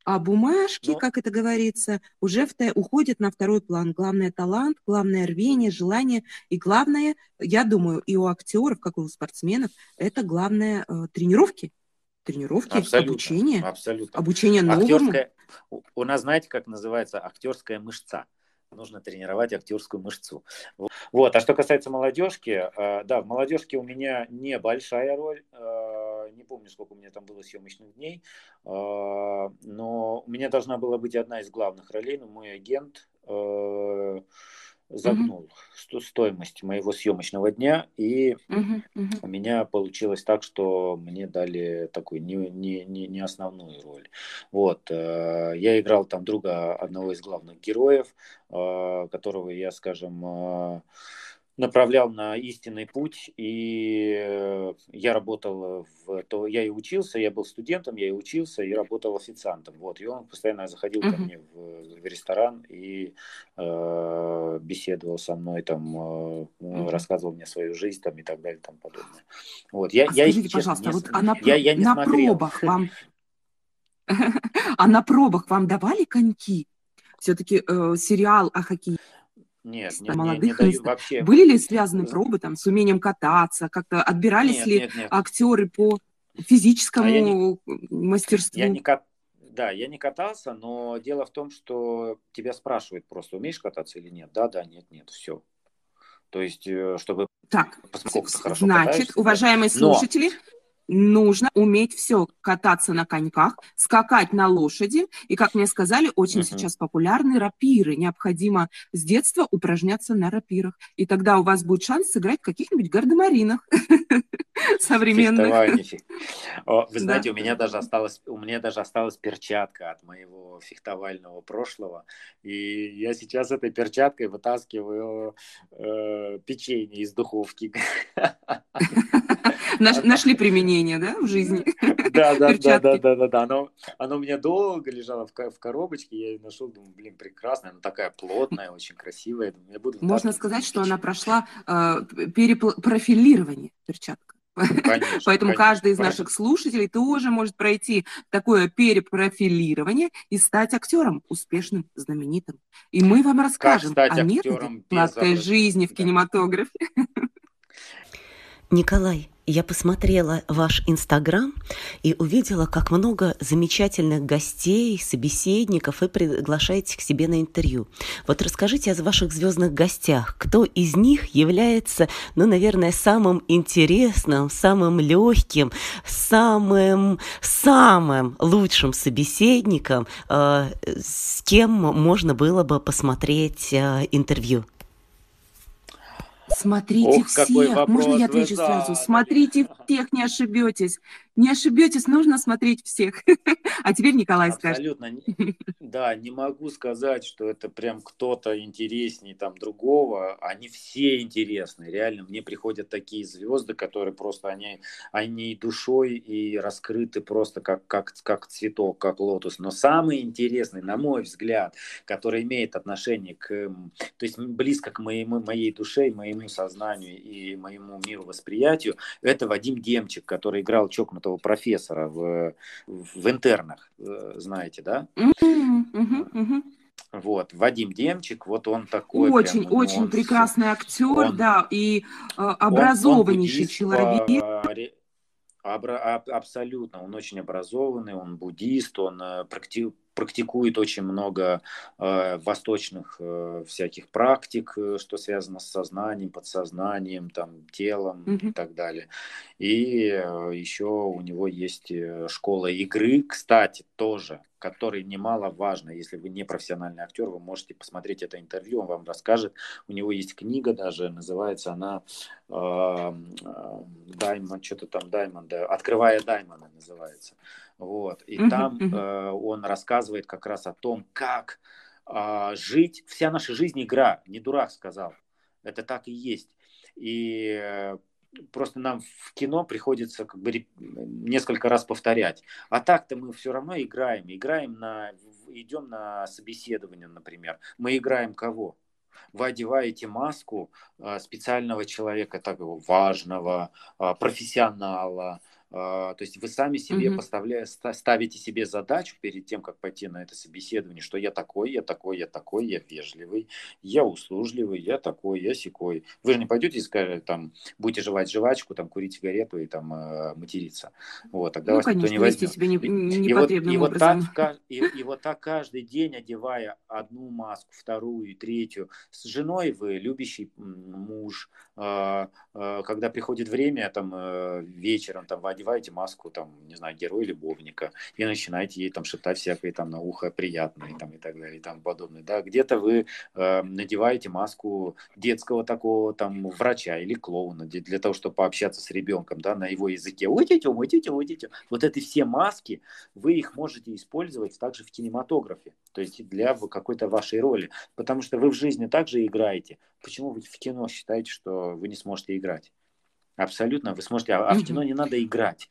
А бумажки, ну, как это говорится, уже в, уходят на второй план. Главное талант, главное рвение, желание. И главное, я думаю, и у актеров, как и у спортсменов, это главное э, тренировки. Тренировки, абсолютно, обучение. Абсолютно. Обучение новому. Актерская, у нас, знаете, как называется актерская мышца нужно тренировать актерскую мышцу. Вот. А что касается молодежки, э, да, в молодежке у меня небольшая роль, э, не помню, сколько у меня там было съемочных дней, э, но у меня должна была быть одна из главных ролей, но мой агент загнул mm-hmm. стоимость моего съемочного дня, и mm-hmm. Mm-hmm. у меня получилось так, что мне дали такую не, не, не, не основную роль. Вот, э, я играл там друга одного из главных героев, которого я, скажем, направлял на истинный путь, и э, я работал в то, я и учился, я был студентом, я и учился, и работал официантом, вот, и он постоянно заходил uh-huh. ко мне в, в ресторан и э, беседовал со мной, там, э, uh-huh. рассказывал мне свою жизнь, там, и так далее, там подобное. Вот, я, а я, скажите, честно, пожалуйста, не, вот а на, я, я не на смотрел. пробах вам, а на пробах вам давали коньки? Все-таки э, сериал о хоккее нет, нет, молодых не, не вообще. Были ли связаны пробы там с умением кататься, как-то отбирались нет, ли нет, нет. актеры по физическому а не, мастерству? Я не кат... Да, я не катался, но дело в том, что тебя спрашивают просто, умеешь кататься или нет? Да, да, нет, нет, все. То есть, э, чтобы так, значит, уважаемые слушатели, нужно уметь все кататься на коньках, скакать на лошади. И, как мне сказали, очень uh-huh. сейчас популярны рапиры. Необходимо с детства упражняться на рапирах. И тогда у вас будет шанс сыграть в каких-нибудь гардемаринах современных. Вы знаете, у меня даже осталась, у меня даже осталась перчатка от моего фехтовального прошлого. И я сейчас этой перчаткой вытаскиваю э, печенье из духовки. Нашли применение, да, в жизни? Да, да, да, да, да, да, да. Оно, оно у меня долго лежало в, в коробочке, я ее нашел, думаю, блин, прекрасная, она такая плотная, очень красивая. Думаю, я буду Можно сказать, что она прошла э, перепрофилирование перчатка. Конечно, Поэтому конечно, каждый из конечно. наших слушателей тоже может пройти такое перепрофилирование и стать актером успешным, знаменитым. И мы вам расскажем о методе сладкой жизни в кинематографе. Николай, я посмотрела ваш Инстаграм и увидела, как много замечательных гостей, собеседников вы приглашаете к себе на интервью. Вот расскажите о ваших звездных гостях. Кто из них является, ну, наверное, самым интересным, самым легким, самым, самым лучшим собеседником, э, с кем можно было бы посмотреть э, интервью? Смотрите Ох, всех. Можно я отвечу сразу? Смотрите всех, не ошибетесь. Не ошибетесь, нужно смотреть всех. А теперь Николай скажет. Абсолютно. Да, не могу сказать, что это прям кто-то интереснее там другого. Они все интересны. Реально, мне приходят такие звезды, которые просто, они, они душой и раскрыты просто как, как, как цветок, как лотос. Но самый интересный, на мой взгляд, который имеет отношение к, то есть близко к моему, моей душе, моему сознанию и моему миру восприятию, это Вадим Демчик, который играл чокнутого профессора в, в интернах, э, знаете, да? Вот, Вадим Демчик, вот он такой. Очень, прям, очень он, прекрасный актер, он, да, и э, образованнейший он, он человек. Абра, абсолютно, он очень образованный, он буддист, он э, практи, практикует очень много э, восточных э, всяких практик, э, что связано с сознанием, подсознанием, там, телом mm-hmm. и так далее. И э, еще у него есть э, школа игры, кстати, тоже который немаловажно. Если вы не профессиональный актер, вы можете посмотреть это интервью, он вам расскажет. У него есть книга даже, называется она Даймонд, что-то там Даймонд, Открывая Даймонда называется. Вот. И uh-huh, там uh-huh. он рассказывает как раз о том, как э, жить. Вся наша жизнь игра, не дурак сказал. Это так и есть. И э, просто нам в кино приходится как бы несколько раз повторять. А так-то мы все равно играем. Играем на, идем на собеседование, например. Мы играем кого? Вы одеваете маску а, специального человека, такого важного, а, профессионала, то есть вы сами себе mm-hmm. поставляете, ставите себе задачу перед тем, как пойти на это собеседование, что я такой, я такой, я такой, я вежливый, я услужливый, я такой, я секой. Вы же не пойдете и скажете, там, будете жевать жвачку, там, курить сигарету и там э, материться. Вот, тогда ну, вас конечно, никто не возьмет. себя не, не и, вот, и, вот так, и, и вот так каждый день, одевая одну маску, вторую, третью, с женой вы любящий муж, э, э, когда приходит время, там, э, вечером, там, в одеваете маску, там, не знаю, героя-любовника, и начинаете ей там шептать всякое там на ухо приятное там, и так далее, и там подобное. Да? Где-то вы э, надеваете маску детского такого там врача или клоуна для, для того, чтобы пообщаться с ребенком, да, на его языке. Уйдите, уйдите, уйдите. Вот эти все маски, вы их можете использовать также в кинематографе, то есть для какой-то вашей роли, потому что вы в жизни также играете. Почему вы в кино считаете, что вы не сможете играть? Абсолютно, вы сможете, а, а в кино не надо играть.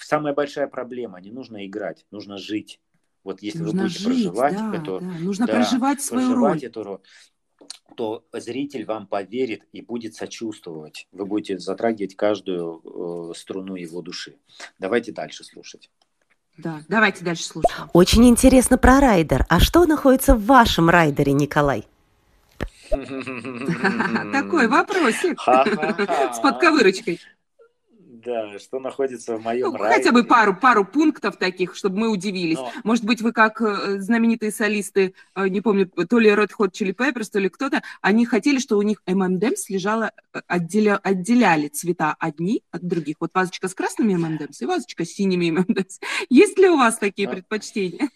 Самая большая проблема, не нужно играть, нужно жить. Вот если нужно вы будете жить, проживать да, эту, да. нужно да, проживать свою проживать роль. Эту роль, то зритель вам поверит и будет сочувствовать. Вы будете затрагивать каждую э, струну его души. Давайте дальше слушать. Да, давайте дальше слушать. Очень интересно про райдер. А что находится в вашем райдере, Николай? Такой вопросик с подковырочкой. Да, что находится в моем ну, Хотя бы пару, пару пунктов таких, чтобы мы удивились. Но... Может быть, вы как э, знаменитые солисты, э, не помню, то ли Red Hot Chili Peppers, то ли кто-то, они хотели, что у них M&M's лежала, э, отделя, отделяли цвета одни от других. Вот вазочка с красными M&M's и вазочка с синими M&M's. Есть ли у вас такие а... предпочтения?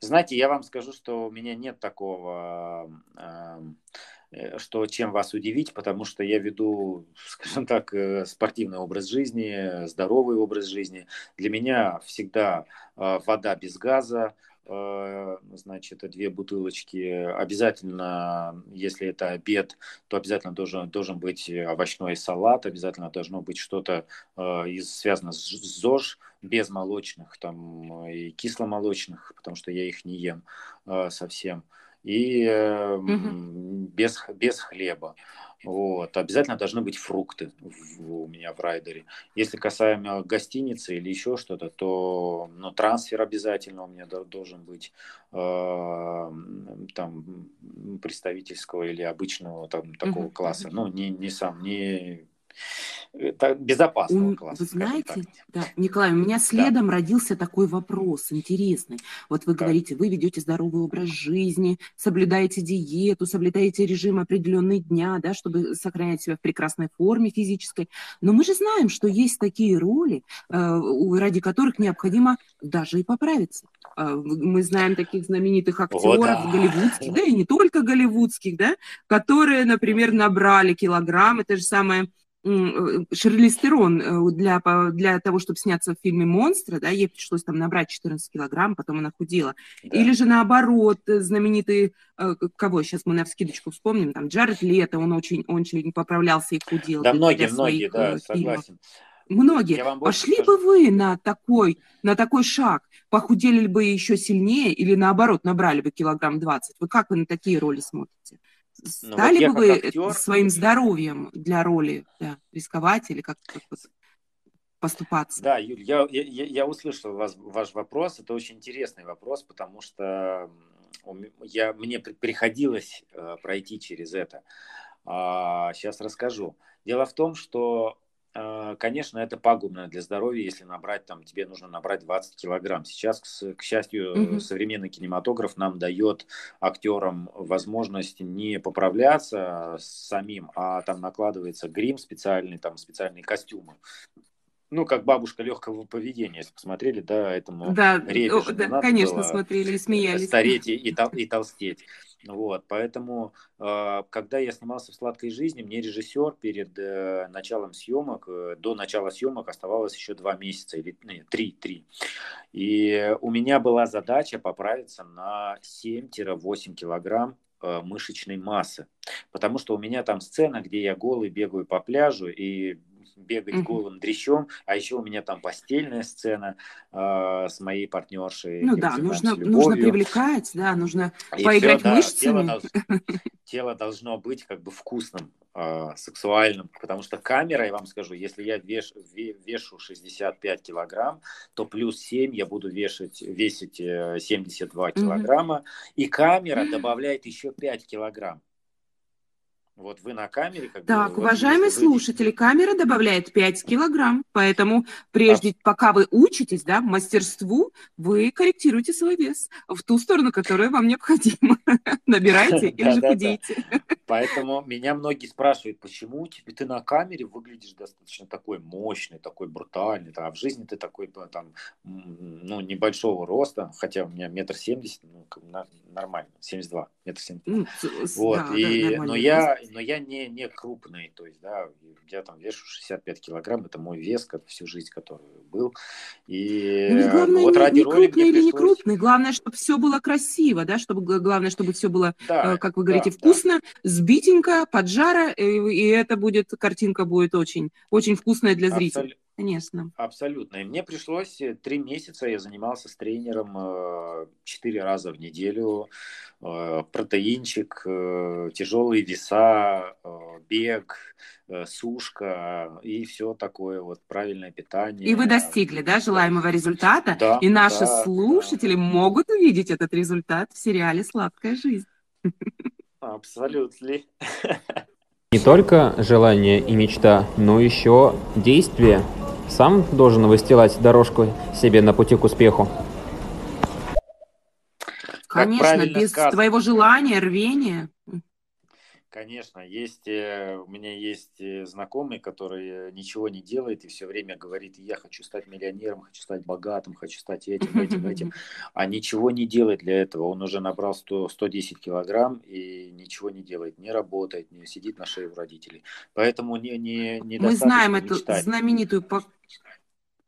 Знаете, я вам скажу, что у меня нет такого, э, что чем вас удивить, потому что я веду, скажем так, э, спортивный образ жизни, здоровый образ жизни. Для меня всегда э, вода без газа, значит, две бутылочки. Обязательно, если это обед, то обязательно должен, должен быть овощной салат, обязательно должно быть что-то из, связано с ЗОЖ, без молочных там, и кисломолочных, потому что я их не ем совсем, и угу. без, без хлеба. Вот. Обязательно должны быть фрукты в, у меня в райдере. Если касаемо гостиницы или еще что-то, то ну, трансфер обязательно у меня должен быть э, там представительского или обычного там такого угу. класса. Ну, не, не сам, не это безопасного класса. Вы знаете, да, Николай, у меня следом да. родился такой вопрос интересный. Вот вы так. говорите, вы ведете здоровый образ жизни, соблюдаете диету, соблюдаете режим определенный дня, да, чтобы сохранять себя в прекрасной форме физической. Но мы же знаем, что есть такие роли, э, ради которых необходимо даже и поправиться. Э, мы знаем таких знаменитых актеров О, да. голливудских, да и не только голливудских, да, которые, например, набрали килограммы, то же самое Шерлиз Терон для, для того, чтобы сняться в фильме «Монстры», да, ей пришлось там набрать 14 килограмм, потом она худела. Да. Или же наоборот, знаменитый, кого сейчас мы на вскидочку вспомним, там Джаред Лето, он очень, очень поправлялся и худел. Да, многие, многие, да, фильмов. согласен. Многие. Пошли скажу. бы вы на такой, на такой шаг? Похудели бы еще сильнее или наоборот набрали бы килограмм 20? Вы как вы на такие роли смотрите? Ну, Стали вот бы вы актер... своим здоровьем для роли да, рисковать или как, как поступаться? Да, Юль, я, я, я услышал вас, ваш вопрос. Это очень интересный вопрос, потому что я, мне приходилось э, пройти через это. А, сейчас расскажу. Дело в том, что а, конечно, это пагубно для здоровья, если набрать, там, тебе нужно набрать 20 килограмм. Сейчас, к, к счастью, угу. современный кинематограф нам дает актерам возможность не поправляться самим, а там накладывается грим специальный, там специальные костюмы. Ну, как бабушка легкого поведения, если посмотрели, да, этому да, да, конечно, смотрели и смеялись. Стареть и, и, и толстеть. Вот, поэтому, а, когда я снимался в «Сладкой жизни», мне режиссер перед э, началом съемок, э, до начала съемок оставалось еще два месяца, или нет, три, три. И у меня была задача поправиться на 7-8 килограмм э, мышечной массы. Потому что у меня там сцена, где я голый бегаю по пляжу, и бегать mm-hmm. голым дрещом, а еще у меня там постельная сцена э, с моей партнершей. Ну да, нужно, нужно привлекать, да, нужно и поиграть все, мышцами. Да, тело, тело должно быть как бы вкусным, э, сексуальным, потому что камера, я вам скажу, если я веш, вешу 65 килограмм, то плюс 7 я буду вешать, весить 72 э, килограмма, mm-hmm. и камера добавляет еще 5 килограмм. Вот вы на камере. Как так, бы, уважаемые слушатели, камера добавляет 5 килограмм, поэтому прежде, а... пока вы учитесь, да, мастерству, вы корректируете свой вес в ту сторону, которая вам необходима. Набирайте или же худейте. Поэтому меня многие спрашивают, почему тебе ты на камере выглядишь достаточно такой мощный, такой брутальный, а в жизни ты такой там, ну, небольшого роста, хотя у меня метр семьдесят, ну, нормально, 72, метр семьдесят. Вот, и, но я но я не, не крупный, то есть, да, я там вешу 65 килограмм, это мой вес как всю жизнь, который был. И ну, главное, вот не, ради не роли крупный или пришлось... не крупный, главное, чтобы все было красиво, да, чтобы главное, чтобы все было, да, э, как вы говорите, да, вкусно, да. сбитенько, поджара, и, и это будет, картинка будет очень, очень вкусная для зрителя. Абсолютно. Конечно. Абсолютно. И мне пришлось э, три месяца, я занимался с тренером э, четыре раза в неделю. Э, протеинчик, тяжелые веса, бег, сушка и все такое вот правильное питание. И вы достигли, да, желаемого результата? Да, и наши да, слушатели да. могут увидеть этот результат в сериале «Сладкая жизнь». Абсолютно. Не только желание и мечта, но еще действие сам должен выстилать дорожку себе на пути к успеху. Конечно, без сказано. твоего желания, рвения. Конечно, есть, э, у меня есть э, знакомый, который ничего не делает и все время говорит, я хочу стать миллионером, хочу стать богатым, хочу стать этим, этим, этим, а ничего не делает для этого. Он уже набрал 100, 110 килограмм и ничего не делает, не работает, не сидит на шее у родителей. Поэтому не, не, не Мы знаем эту знаменитую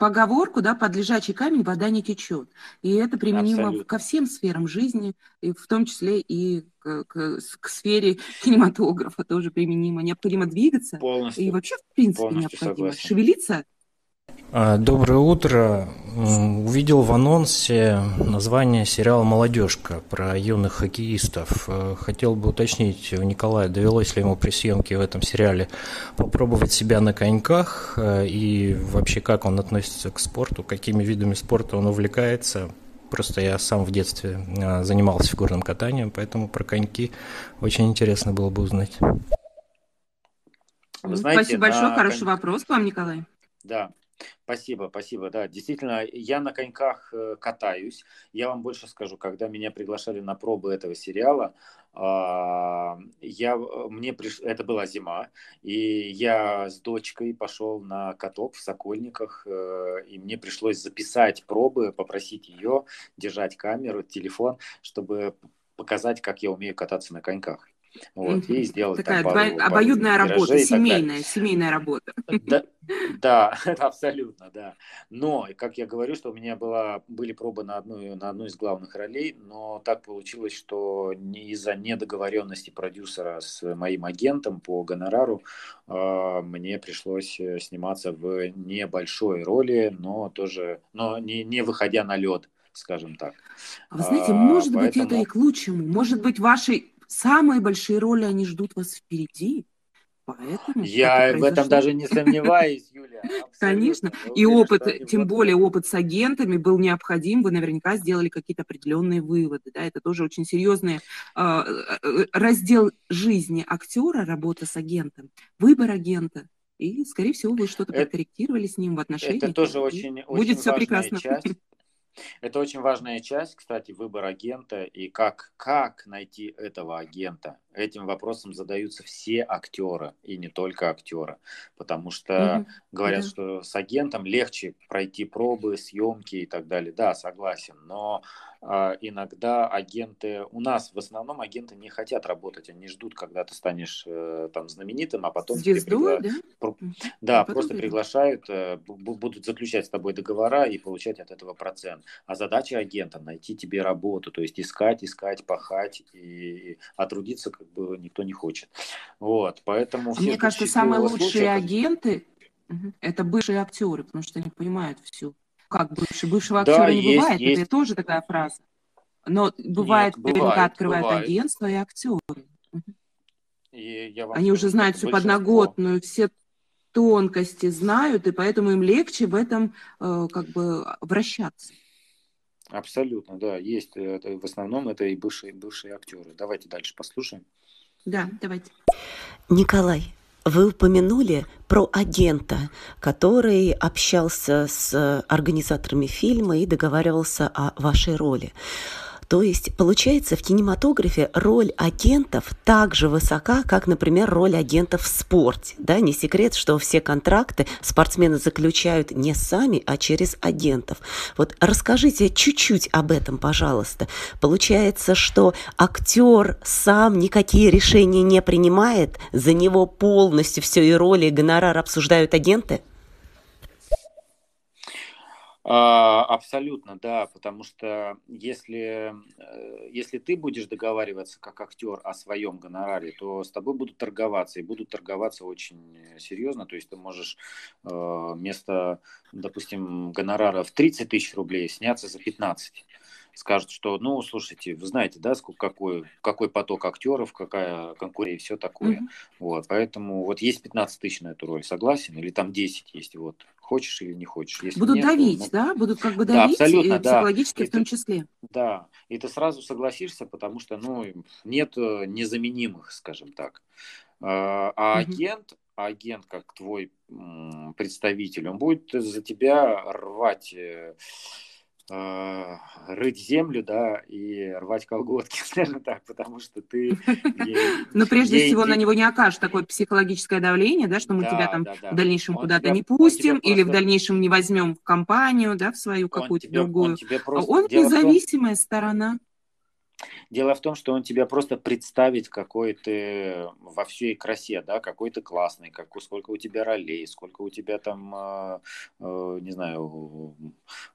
поговорку, да, под лежачий камень вода не течет. И это применимо Абсолютно. ко всем сферам жизни, и в том числе и к, к, к сфере кинематографа тоже применимо. Необходимо двигаться. Полностью, и вообще, в принципе, необходимо согласен. шевелиться доброе утро. Увидел в анонсе название сериала «Молодежка» про юных хоккеистов. Э, хотел бы уточнить у Николая, довелось ли ему при съемке в этом сериале попробовать себя на коньках э, и вообще как он относится к спорту, какими видами спорта он увлекается. Просто я сам в детстве э, занимался фигурным катанием, поэтому про коньки очень интересно было бы узнать. Вы знаете, Спасибо большое, хороший вопрос к вам, Николай. Да, Спасибо, спасибо. Да, действительно, я на коньках э, катаюсь. Я вам больше скажу, когда меня приглашали на пробы этого сериала, а, я, э, мне приш... это была зима, и я с дочкой пошел на каток в Сокольниках, э, и мне пришлось записать пробы, попросить ее держать камеру, телефон, чтобы показать, как я умею кататься на коньках. Вот, и сделать Такая там пару, обоюдная пару работа, семейная, семейная работа. Да, да, абсолютно, да. Но, как я говорю, что у меня была, были пробы на одну, на одну из главных ролей, но так получилось, что не из-за недоговоренности продюсера с моим агентом по гонорару э, мне пришлось э, сниматься в небольшой роли, но тоже, но не, не выходя на лед скажем так. А вы знаете, может а, быть, поэтому... это и к лучшему. Может быть, ваши самые большие роли, они ждут вас впереди. Поэтому я в этом даже не сомневаюсь, Юля. Конечно. И опыт, тем более опыт с агентами был необходим. Вы наверняка сделали какие-то определенные выводы. Да? Это тоже очень серьезный э, раздел жизни актера, работа с агентом, выбор агента. И, скорее всего, вы что-то подкорректировали с ним в отношениях. Это тоже очень, очень Будет все прекрасно. Часть. Это очень важная часть, кстати, выбор агента и как, как найти этого агента. Этим вопросом задаются все актеры и не только актеры, потому что mm-hmm. говорят, mm-hmm. что с агентом легче пройти пробы, съемки и так далее. Да, согласен, но иногда агенты, у нас в основном агенты не хотят работать, они ждут, когда ты станешь э, там знаменитым, а потом Звездой, пригла... да? Да, а просто приглашают, э, будут заключать с тобой договора и получать от этого процент. А задача агента найти тебе работу, то есть искать, искать, пахать и отрудиться как бы никто не хочет. Вот, поэтому. Мне кажется, самые лучшие случаев... агенты это бывшие актеры, потому что они понимают всю как бывший? Бывшего да, актера не есть, бывает, есть. это тоже такая фраза. Но бывает, Нет, наверняка бывает, открывают бывает. агентство и актеры. И Они уже знают всю подноготную, все тонкости знают, и поэтому им легче в этом э, как бы вращаться. Абсолютно, да, есть. Это, в основном это и бывшие, бывшие актеры. Давайте дальше послушаем. Да, давайте. Николай, вы упомянули про агента, который общался с организаторами фильма и договаривался о вашей роли. То есть, получается, в кинематографе роль агентов так же высока, как, например, роль агентов в спорте. Да? Не секрет, что все контракты спортсмены заключают не сами, а через агентов. Вот расскажите чуть-чуть об этом, пожалуйста. Получается, что актер сам никакие решения не принимает, за него полностью все и роли, и гонорар обсуждают агенты? А, абсолютно, да, потому что если, э, если ты будешь договариваться как актер о своем гонораре, то с тобой будут торговаться, и будут торговаться очень серьезно, то есть ты можешь э, вместо, допустим, гонорара в 30 тысяч рублей сняться за 15 скажут, что, ну, слушайте, вы знаете, да, сколько, какой, какой поток актеров, какая конкуренция и все такое. Mm-hmm. Вот, поэтому вот есть 15 тысяч на эту роль, согласен? Или там 10 есть, вот, хочешь или не хочешь. Если Будут нет, давить, ну, да? Будут как бы давить, да, абсолютно, психологически да. в том числе. Да, и ты сразу согласишься, потому что, ну, нет э, незаменимых, скажем так. А, а агент, агент как твой представитель, он будет за тебя рвать э, рыть землю, да, и рвать колготки, скажем так, потому что ты... Но прежде всего на него не окажешь такое психологическое давление, да, что мы тебя там в дальнейшем куда-то не пустим или в дальнейшем не возьмем в компанию, да, в свою какую-то другую. Он а независимая сторона. Дело в том, что он тебя просто представит, какой ты во всей красе, да, какой ты классный, как, сколько у тебя ролей, сколько у тебя там, э, э, не знаю,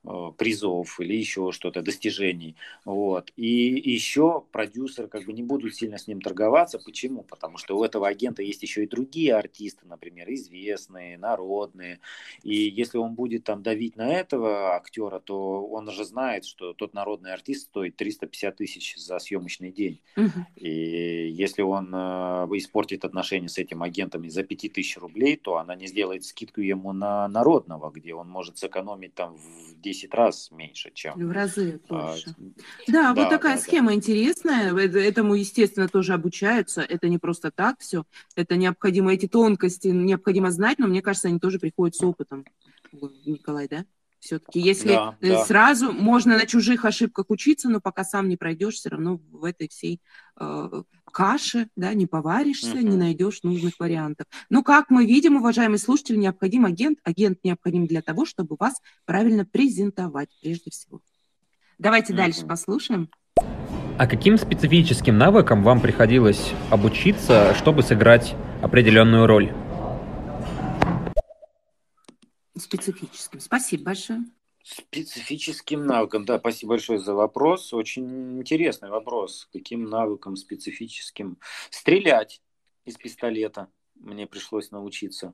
э, призов или еще что-то, достижений. Вот. И еще продюсеры как бы не будут сильно с ним торговаться. Почему? Потому что у этого агента есть еще и другие артисты, например, известные, народные. И если он будет там давить на этого актера, то он же знает, что тот народный артист стоит 350 тысяч за съемочный день. Угу. И если он э, испортит отношения с этим агентом за 5000 рублей, то она не сделает скидку ему на народного, где он может сэкономить там в 10 раз меньше, чем... В разы а, больше. А, да, да, вот такая да, схема да. интересная. Этому, естественно, тоже обучаются. Это не просто так все. Это необходимо, эти тонкости необходимо знать, но мне кажется, они тоже приходят с опытом. Николай, да? Все-таки, если да, да. сразу можно на чужих ошибках учиться, но пока сам не пройдешь, все равно в этой всей э, каше, да, не поваришься, uh-huh. не найдешь нужных вариантов. Но как мы видим, уважаемые слушатели, необходим агент. Агент необходим для того, чтобы вас правильно презентовать прежде всего. Давайте uh-huh. дальше послушаем. А каким специфическим навыкам вам приходилось обучиться, чтобы сыграть определенную роль? Специфическим. Спасибо большое. Специфическим навыкам, да, спасибо большое за вопрос. Очень интересный вопрос. Каким навыкам специфическим? Стрелять из пистолета мне пришлось научиться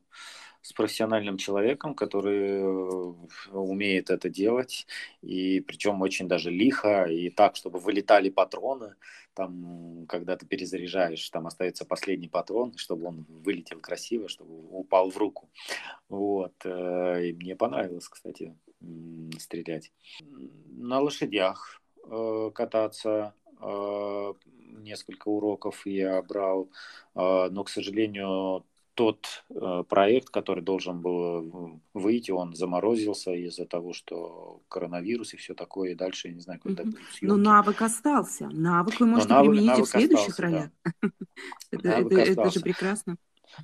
с профессиональным человеком, который э, умеет это делать, и причем очень даже лихо, и так, чтобы вылетали патроны, там, когда ты перезаряжаешь, там остается последний патрон, чтобы он вылетел красиво, чтобы упал в руку. Вот. Э, и мне понравилось, кстати, стрелять. На лошадях э, кататься несколько уроков я брал, но, к сожалению, тот э, проект, который должен был выйти, он заморозился из-за того, что коронавирус и все такое, и дальше я не знаю, когда будут съемки. Но навык остался. Навык вы можете навык, применить навык и в следующих остался, ролях. Да. это, это, это же прекрасно.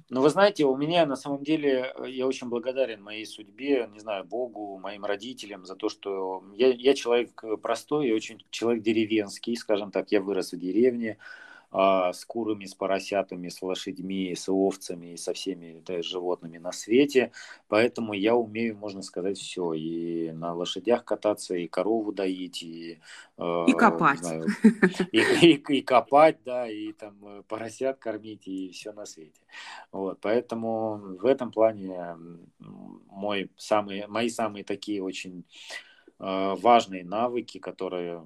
Ну, вы знаете, у меня на самом деле, э, я очень благодарен моей судьбе, не знаю, Богу, моим родителям за то, что я, я человек простой и очень человек деревенский, скажем так, я вырос в деревне, а, с курами, с поросятами, с лошадьми, с овцами и со всеми да, животными на свете. Поэтому я умею, можно сказать, все. И на лошадях кататься, и корову доить, и... Э, и копать. Знаю, и, и, и копать, да, и там э, поросят кормить, и все на свете. Вот, поэтому в этом плане мой самый, мои самые такие очень э, важные навыки, которые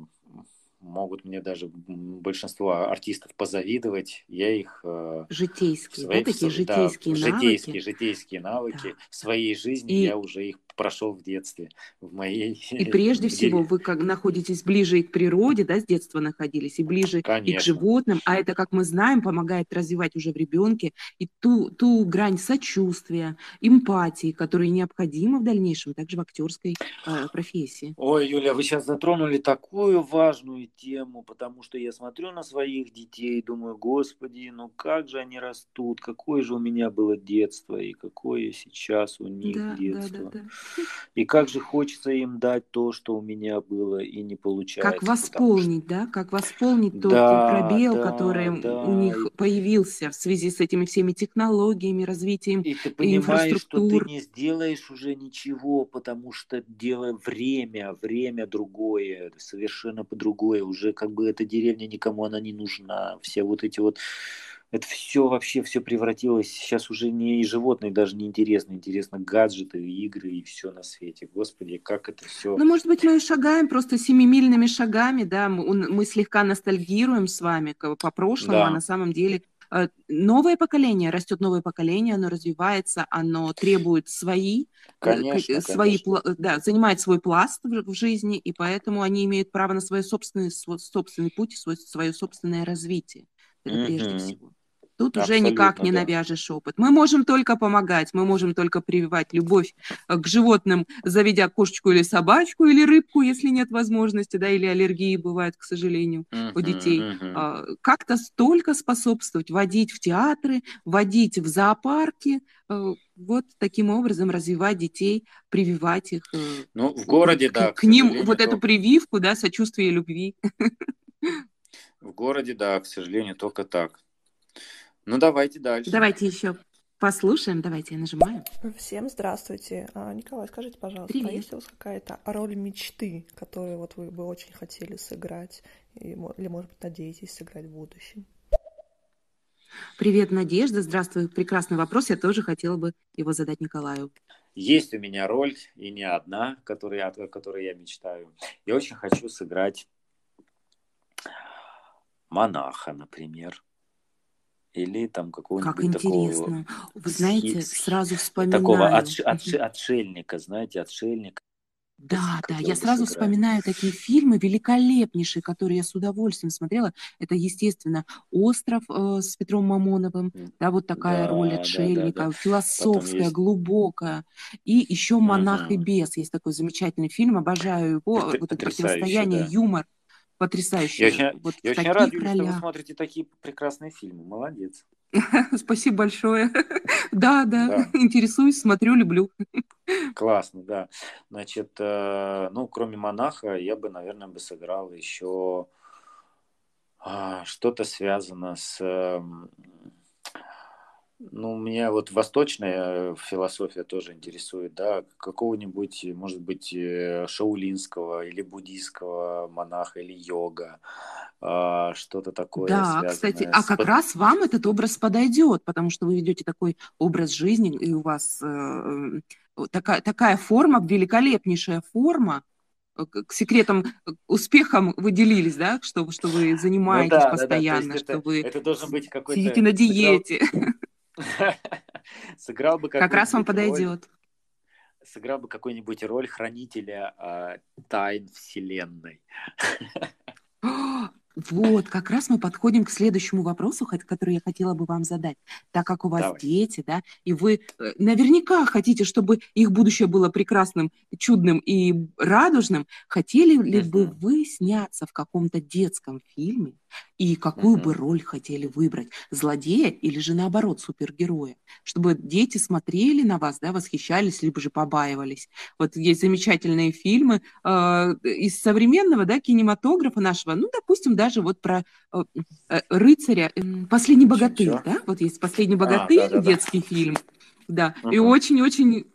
могут мне даже большинство артистов позавидовать. Я их... Э, житейские, свои, да, такие житейские да, навыки? Житейские, житейские навыки. Да. В своей жизни И... я уже их прошел в детстве, в моей... И прежде всего вы как находитесь ближе и к природе, да, с детства находились, и ближе Конечно. и к животным, а это, как мы знаем, помогает развивать уже в ребенке и ту, ту грань сочувствия, эмпатии, которая необходима в дальнейшем, также в актерской э, профессии. Ой, Юля, вы сейчас затронули такую важную тему, потому что я смотрю на своих детей и думаю, господи, ну как же они растут, какое же у меня было детство и какое сейчас у них да, детство. Да, да, да. И как же хочется им дать то, что у меня было, и не получается. Как восполнить, что... да? Как восполнить тот да, пробел, да, который да. у них появился в связи с этими всеми технологиями, развитием И ты понимаешь, что ты не сделаешь уже ничего, потому что дело время, время другое, совершенно по-другое. Уже как бы эта деревня никому она не нужна. Все вот эти вот это все вообще все превратилось, сейчас уже не и животные даже не интересно, интересно гаджеты, игры и все на свете. Господи, как это все. Ну, может быть, мы шагаем просто семимильными шагами, да, мы, мы слегка ностальгируем с вами по прошлому, да. а на самом деле новое поколение, растет новое поколение, оно развивается, оно требует свои, э, конечно, свои конечно. да, занимает свой пласт в, в жизни, и поэтому они имеют право на свой собственный, свой собственный путь, свой, свое собственное развитие. Mm-hmm. прежде всего. Тут Абсолютно, уже никак не да. навяжешь опыт. Мы можем только помогать, мы можем только прививать любовь э, к животным, заведя кошечку или собачку, или рыбку, если нет возможности, да, или аллергии бывают, к сожалению, uh-huh, у детей. Uh-huh. Как-то столько способствовать, водить в театры, водить в зоопарки, э, вот таким образом развивать детей, прививать их. Э, ну, в городе, к, да. К, к ним вот то... эту прививку, да, сочувствие и любви. В городе, да, к сожалению, только так. Ну, давайте дальше. Давайте еще послушаем. Давайте я нажимаю. Всем здравствуйте. А, Николай, скажите, пожалуйста, а Привет. а есть у вас какая-то роль мечты, которую вот вы бы очень хотели сыграть, или, может быть, надеетесь сыграть в будущем? Привет, Надежда. Здравствуй. Прекрасный вопрос. Я тоже хотела бы его задать Николаю. Есть у меня роль, и не одна, которой, о которой я мечтаю. Я очень хочу сыграть монаха, например или там какого-нибудь как интересно. такого... Вы знаете, сразу вспоминаю. Такого отш... Отш... отшельника, знаете, отшельника. Да, да, я сразу сыграть. вспоминаю такие фильмы великолепнейшие, которые я с удовольствием смотрела. Это, естественно, «Остров» э, с Петром Мамоновым, да, вот такая да, роль отшельника, да, да, да. философская, есть... глубокая. И еще «Монах угу. и бес» есть такой замечательный фильм, обожаю его, это, вот это противостояние, да. юмор потрясающе. Я очень, вот я очень рад, Юля, что вы смотрите такие прекрасные фильмы. Молодец. Спасибо большое. да, да, интересуюсь, смотрю, люблю. Классно, да. Значит, э, ну, кроме монаха, я бы, наверное, бы сыграл еще А, что-то связано с эм, ну, меня вот восточная философия тоже интересует, да, какого-нибудь, может быть, э, шаулинского или буддийского монаха или йога, а, что-то такое. Да, кстати, а как раз вам этот образ подойдет, потому что вы ведете такой образ жизни, и у вас э, такая, такая форма, великолепнейшая форма, э, к секретам, успехам вы делились, да, что, что вы занимаетесь ну, да, постоянно, да, да. что это, вы это должен быть какой-то сидите на диете. Сыграл бы как раз вам подойдет. Сыграл бы какую-нибудь роль хранителя э, тайн Вселенной. Вот, как раз мы подходим к следующему вопросу, который я хотела бы вам задать. Так как у вас Давай. дети, да, и вы э, наверняка хотите, чтобы их будущее было прекрасным, чудным и радужным, хотели ли бы вы сняться в каком-то детском фильме, и какую uh-huh. бы роль хотели выбрать, злодея или же наоборот супергероя, чтобы дети смотрели на вас, да, восхищались, либо же побаивались. Вот есть замечательные фильмы э, из современного, да, кинематографа нашего, ну, допустим, даже вот про э, э, рыцаря, последний богатырь, Чё? да, вот есть последний богатырь, а, да, да, детский да. фильм, да, uh-huh. и очень-очень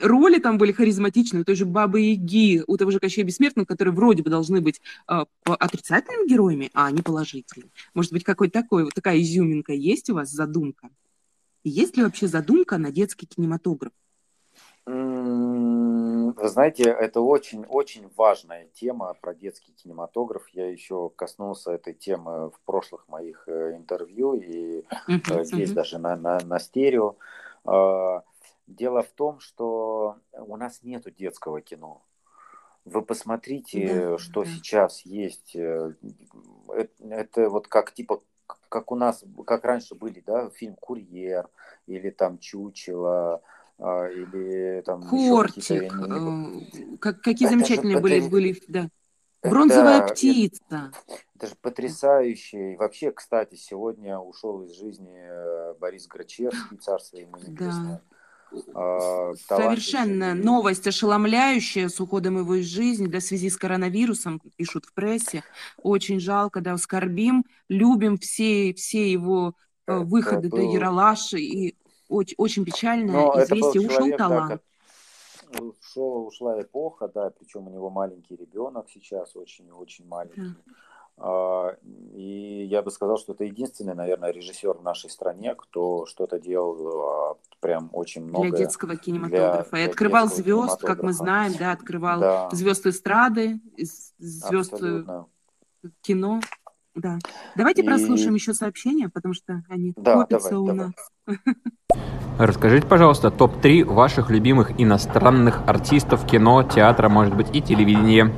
роли там были харизматичные, у той же Бабы Яги, у того же Кощея Бессмертного, которые вроде бы должны быть э, отрицательными героями, а они положительными. Может быть, какой-то такой, вот такая изюминка есть у вас, задумка? есть ли вообще задумка на детский кинематограф? Вы знаете, это очень-очень важная тема про детский кинематограф. Я еще коснулся этой темы в прошлых моих э, интервью и uh-huh, здесь даже на, на, на стерео. Дело в том, что у нас нету детского кино. Вы посмотрите, да, что да. сейчас есть. Это, это вот как типа как у нас, как раньше были, да, фильм «Курьер» или там «Чучело», а, или там Кортик, э, как, какие это замечательные же, были, это, были, да. Бронзовая это, птица. Это, это же потрясающе. И вообще, кстати, сегодня ушел из жизни э, Борис Грачевский, царство ему небесное. Да. А, Совершенно новость ошеломляющая с уходом его из жизни, да, в связи с коронавирусом, пишут в прессе. Очень жалко, да, скорбим, любим все, все его э, это выходы, был... да, Яралаши, и очень, очень печально Но известие, ушел человек, талант. Да, ушел, ушла эпоха, да, причем у него маленький ребенок сейчас, очень-очень маленький. Да. А, и я бы сказал, что это единственный, наверное, режиссер в нашей стране, кто что-то делал а, прям очень много. Для детского кинематографа. Для, и открывал звезд, как мы знаем, да, открывал да. звезд эстрады, звезд Абсолютно. кино. Да. Давайте и... прослушаем еще сообщения, потому что они да, копятся давай, у давай. нас. Расскажите, пожалуйста, топ-3 ваших любимых иностранных артистов кино, театра, может быть, и телевидения.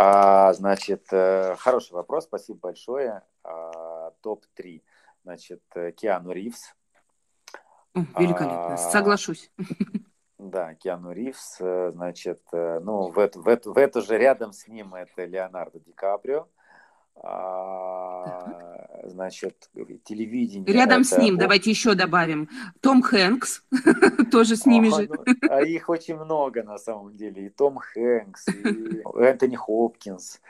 А, значит, э, хороший вопрос, спасибо большое. А, Топ-3. Значит, э, Киану Ривз. Великолепно, а, соглашусь. Да, Киану Ривз, э, значит, ну, в, в, эту, в эту же рядом с ним это Леонардо Ди Каприо. А, значит, телевидение. Рядом это... с ним, давайте еще добавим. Том Хэнкс тоже с ними же. Ну, а их очень много на самом деле. И Том Хэнкс, и Энтони Хопкинс.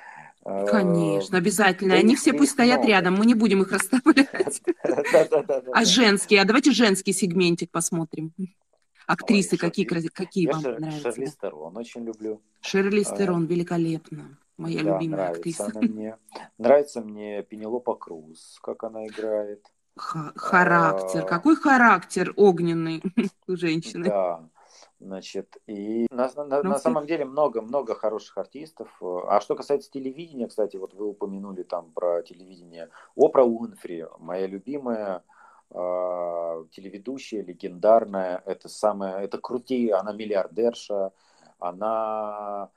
А, Конечно, обязательно. Они все пусть стоят рядом, мы не будем их расставлять. А женские, а давайте женский сегментик посмотрим. Актрисы какие, какие вам нравятся? Шерли Стерон очень люблю. Шерли Стерон великолепно. Моя да, любимая нравится актриса. Она мне. Нравится мне Пенелопа Круз, как она играет. Х- характер. А... Какой характер огненный у женщины. Да. Значит, и на, на, ну, на самом деле много-много хороших артистов. А что касается телевидения, кстати, вот вы упомянули там про телевидение. Опра Уинфри, моя любимая э, телеведущая, легендарная. Это самая, это крутее, она миллиардерша, она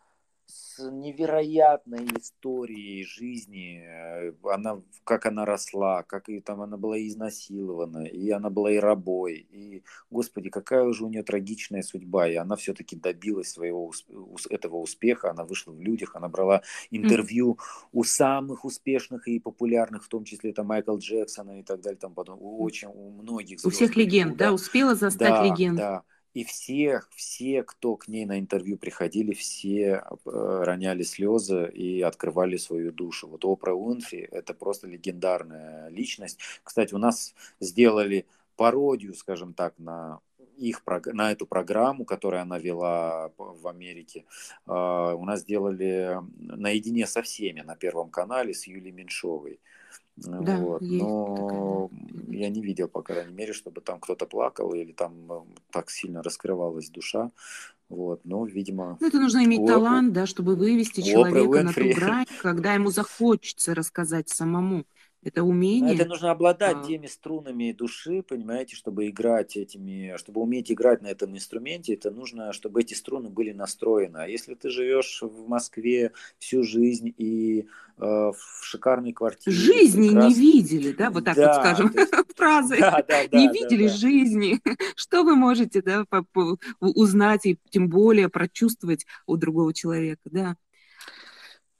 с невероятной историей жизни, э, она, как она росла, как и там она была изнасилована, и она была и рабой, и, господи, какая уже у нее трагичная судьба, и она все-таки добилась своего этого успеха, она вышла в людях, она брала интервью mm. у самых успешных и популярных, в том числе там Майкл Джексона и так далее, там потом у очень у многих. У всех легенд, да, успела застать да, легенд. Да, и все, все, кто к ней на интервью приходили, все э, роняли слезы и открывали свою душу. Вот Опра Уинфри – это просто легендарная личность. Кстати, у нас сделали пародию, скажем так, на их на эту программу, которую она вела в Америке, а, у нас сделали наедине со всеми на Первом канале с Юлией Меньшовой. Да, вот. Но такая. я не видел, по крайней мере, чтобы там кто-то плакал или там э, так сильно раскрывалась душа. Вот, но, видимо... Ну, это нужно иметь Оп... талант, да, чтобы вывести человека на ту грань, когда ему захочется рассказать самому. Это умение. Это нужно обладать а... теми струнами души, понимаете, чтобы играть этими, чтобы уметь играть на этом инструменте, это нужно, чтобы эти струны были настроены. А если ты живешь в Москве всю жизнь и э, в шикарной квартире. Жизни прекрасно... не видели, да, вот так да, вот скажем, есть... фразы. Да, да, да, не да, видели да, жизни. Что вы можете, да, узнать и тем более прочувствовать у другого человека, да.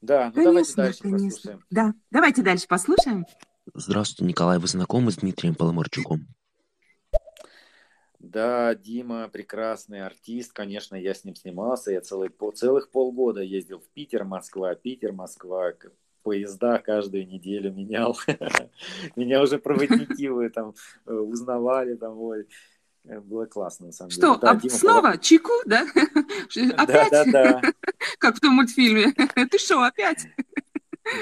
Да, ну конечно, давайте дальше конечно. послушаем. Да, давайте дальше послушаем. Здравствуйте, Николай. Вы знакомы с Дмитрием Поломарчуком? Да, Дима прекрасный артист, конечно, я с ним снимался, я целый, по, целых полгода ездил в Питер, Москва, Питер, Москва, поезда каждую неделю менял. Меня уже проводники вы там э, узнавали, там, ой, было классно, на самом деле. Что, да, а снова Полов... Чику, да? Опять? Да, да, да. Как в том мультфильме. Ты что, опять?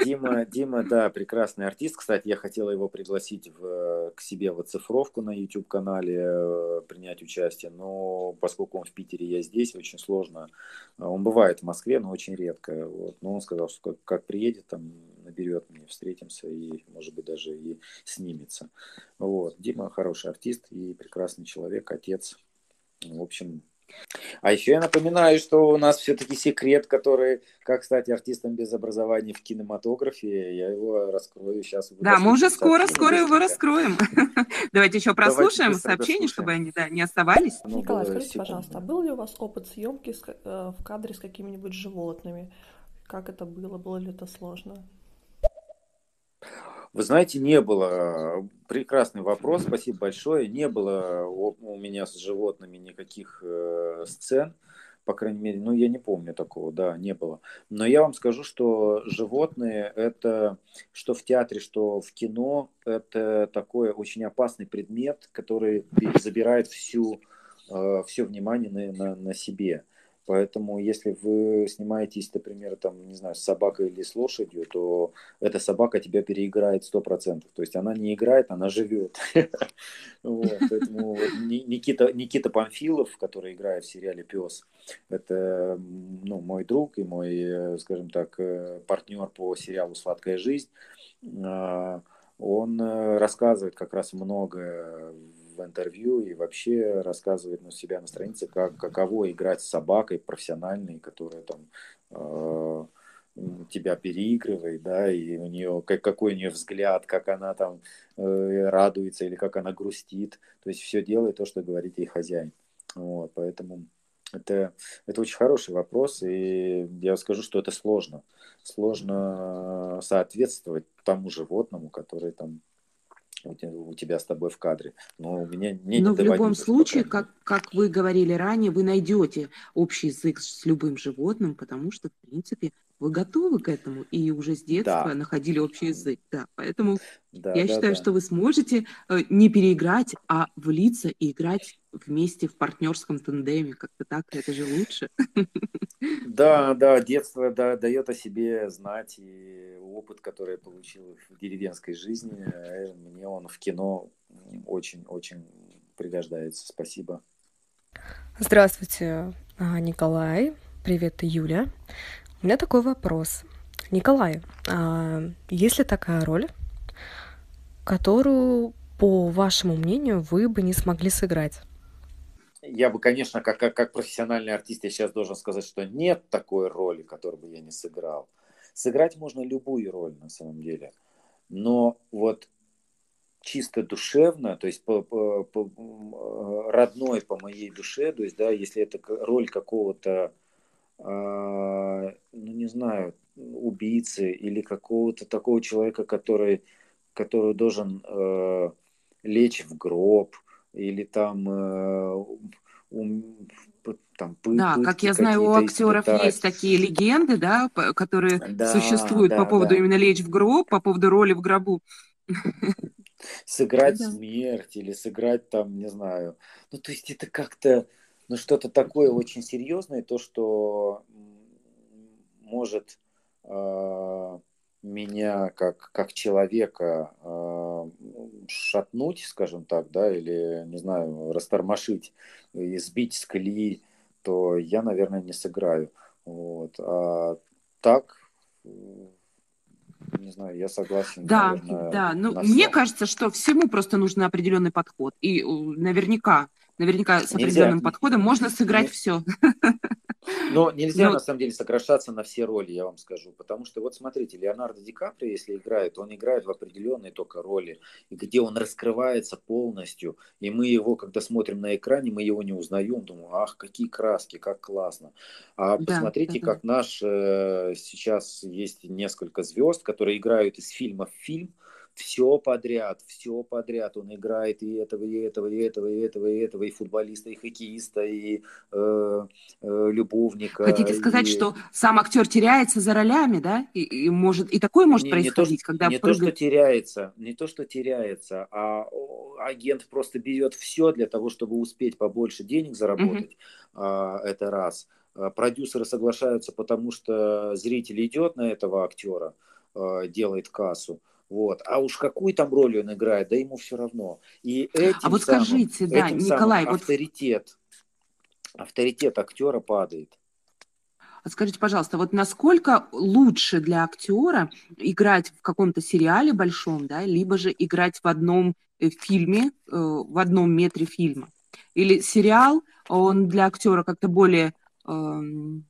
Дима, Дима, да, прекрасный артист. Кстати, я хотела его пригласить в, к себе в оцифровку на YouTube-канале, э, принять участие, но поскольку он в Питере, я здесь, очень сложно. Он бывает в Москве, но очень редко. Вот. Но он сказал, что как, как приедет, там наберет мне, встретимся и, может быть, даже и снимется. Вот. Дима хороший артист и прекрасный человек, отец. В общем, а еще я напоминаю, что у нас все-таки секрет, который, как стать артистом без образования в кинематографе, я его раскрою сейчас. Да, мы уже скоро, скоро его раскроем. Давайте еще прослушаем сообщения, чтобы они да, не оставались. Николай, скажите, пожалуйста, а был ли у вас опыт съемки э, в кадре с какими-нибудь животными? Как это было? Было ли это сложно? Вы знаете, не было. Прекрасный вопрос, спасибо большое. Не было у меня с животными никаких э, сцен, по крайней мере, ну я не помню такого, да, не было. Но я вам скажу, что животные это, что в театре, что в кино, это такой очень опасный предмет, который забирает всю, э, все внимание на, на, на себе. Поэтому, если вы снимаетесь, например, там, не знаю, с собакой или с лошадью, то эта собака тебя переиграет сто процентов. То есть она не играет, она живет. Поэтому Никита, Никита Памфилов, который играет в сериале «Пес», это ну, мой друг и мой, э, скажем так, э, партнер по сериалу «Сладкая жизнь». А, он э, рассказывает как раз много интервью и вообще рассказывает на себя на странице, как, каково играть с собакой профессиональной, которая там э, тебя переигрывает, да, и у нее как, какой у нее взгляд, как она там э, радуется или как она грустит. То есть все делает то, что говорит ей хозяин. Вот, поэтому это, это очень хороший вопрос, и я скажу, что это сложно. Сложно соответствовать тому животному, который там у тебя с тобой в кадре. Но у меня не Но в любом случае, как, как вы говорили ранее, вы найдете общий язык с любым животным, потому что, в принципе, вы готовы к этому и уже с детства да. находили общий язык. Да, поэтому да, я да, считаю, да. что вы сможете э, не переиграть, а влиться и играть вместе в партнерском тандеме. Как-то так, это же лучше. Да, да, детство да, дает о себе знать, и опыт, который я получил в деревенской жизни, э, мне он в кино очень-очень пригождается. Спасибо. Здравствуйте, а, Николай. Привет, Юля. У меня такой вопрос. Николай, а есть ли такая роль, которую, по вашему мнению, вы бы не смогли сыграть? я бы, конечно, как, как, как профессиональный артист, я сейчас должен сказать, что нет такой роли, которую бы я не сыграл. Сыграть можно любую роль на самом деле. Но вот чисто душевно, то есть по, по, по, родной по моей душе, то есть, да, если это роль какого-то, э, не знаю, убийцы или какого-то такого человека, который, который должен э, лечь в гроб, или там э, там пы, Да, как я знаю, у актеров испытать. есть такие легенды, да, которые да, существуют да, по поводу да. именно лечь в гроб, по поводу роли в гробу. Сыграть да. смерть или сыграть там, не знаю. Ну, то есть это как-то, ну, что-то такое очень серьезное, то, что может э, меня как, как человека э, шатнуть, скажем так, да, или, не знаю, растормошить и сбить с колеи, то я, наверное, не сыграю. Вот. А так, не знаю, я согласен. Да, наверное, да. Ну, мне кажется, что всему просто нужен определенный подход. И наверняка, наверняка с определенным Нельзя. подходом можно сыграть не... все. Но нельзя, Но... на самом деле, сокращаться на все роли, я вам скажу. Потому что, вот смотрите, Леонардо Ди Каприо, если играет, он играет в определенной только роли, где он раскрывается полностью. И мы его, когда смотрим на экране, мы его не узнаем. Думаю, ах, какие краски, как классно. А да, посмотрите, да, как наш э, сейчас есть несколько звезд, которые играют из фильма в фильм, все подряд, все подряд. Он играет и этого, и этого, и этого, и этого, и этого, и футболиста, и хоккеиста, и э, э, любовника. Хотите сказать, и... что сам актер теряется за ролями, да? И, и может и такое может не, происходить, не то, когда не прыгает... то, что теряется, не то, что теряется, а агент просто берет все для того, чтобы успеть побольше денег заработать. Угу. А, это раз. А, продюсеры соглашаются, потому что зритель идет на этого актера, а, делает кассу. Вот. А уж какую там роль он играет, да ему все равно. И этим а вот самым, скажите, да, этим Николай, самым авторитет, вот... авторитет актера падает. А скажите, пожалуйста, вот насколько лучше для актера играть в каком-то сериале большом, да, либо же играть в одном э, фильме, э, в одном метре фильма? Или сериал, он для актера как-то более, эм,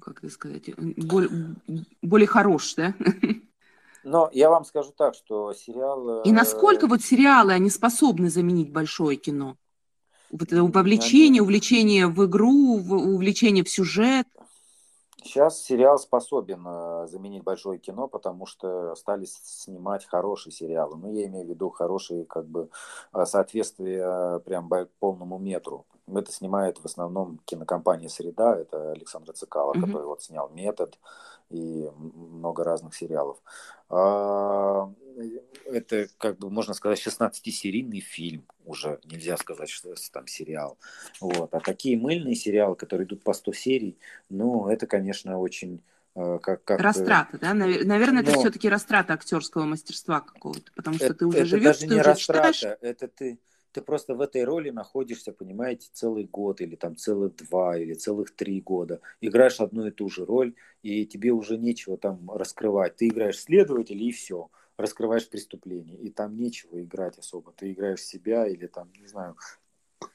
как это сказать, более, более хорош, да? Но я вам скажу так, что сериал... И насколько вот сериалы, они способны заменить большое кино? Вот это вовлечение, увлечение в игру, увлечение в сюжет. Сейчас сериал способен э, заменить большое кино, потому что стали снимать хорошие сериалы. Ну, я имею в виду хорошие, как бы, э, соответствие э, прям полному метру. Это снимает в основном кинокомпания «Среда», это Александр Цикало, mm-hmm. который вот снял «Метод», и много разных сериалов. А, это, как бы, можно сказать, 16-серийный фильм уже. Нельзя сказать, что это там сериал. Вот. А такие мыльные сериалы, которые идут по 100 серий, ну, это, конечно, очень э, как, как... Растрата, да? Наверное, Но... это все-таки растрата актерского мастерства какого-то, потому что это, ты уже живешь, ты не уже растрата, читаешь. Это ты ты просто в этой роли находишься, понимаете, целый год или там целых два или целых три года. Играешь одну и ту же роль, и тебе уже нечего там раскрывать. Ты играешь следователя и все. Раскрываешь преступление. И там нечего играть особо. Ты играешь себя или там, не знаю,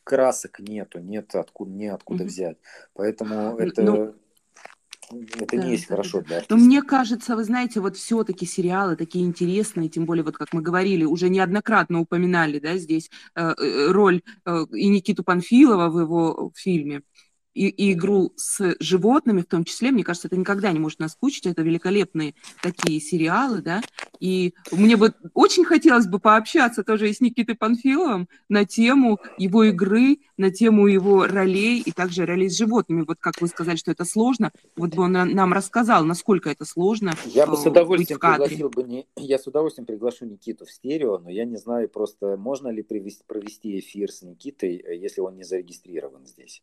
красок нету, нет откуда, не откуда mm-hmm. взять. Поэтому это... Ну это да, не есть да, хорошо для артиста. Но мне кажется, вы знаете, вот все-таки сериалы такие интересные, тем более, вот как мы говорили, уже неоднократно упоминали, да, здесь э, э роль э, и Никиту Панфилова в его фильме и, и игру с животными, в том числе, мне кажется, это никогда не может наскучить. Это великолепные такие сериалы, да. И мне бы очень хотелось бы пообщаться тоже и с Никитой Панфиловым на тему его игры, на тему его ролей и также ролей с животными. Вот как вы сказали, что это сложно, вот бы он нам рассказал, насколько это сложно. Я бы с э, удовольствием пригласил бы, не... я с удовольствием приглашу Никиту в стерео, но я не знаю просто, можно ли провести, провести эфир с Никитой, э, если он не зарегистрирован здесь.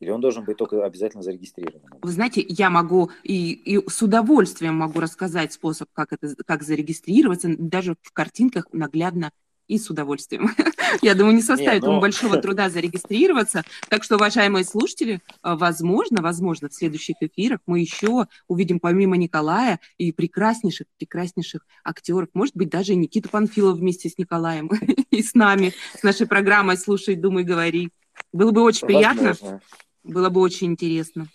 Или он должен быть только обязательно зарегистрирован? Вы знаете, я могу и, и с удовольствием могу рассказать способ, как это, как зарегистрироваться, даже в картинках наглядно и с удовольствием. Я думаю, не составит не, но... ему большого труда зарегистрироваться. Так что, уважаемые слушатели, а, возможно, возможно, в следующих эфирах мы еще увидим помимо Николая и прекраснейших, прекраснейших актеров. Может быть, даже Никита Панфилов вместе с Николаем и с нами, с нашей программой «Слушай, думай, говори». Было бы очень приятно. Возможно. Было бы очень интересно.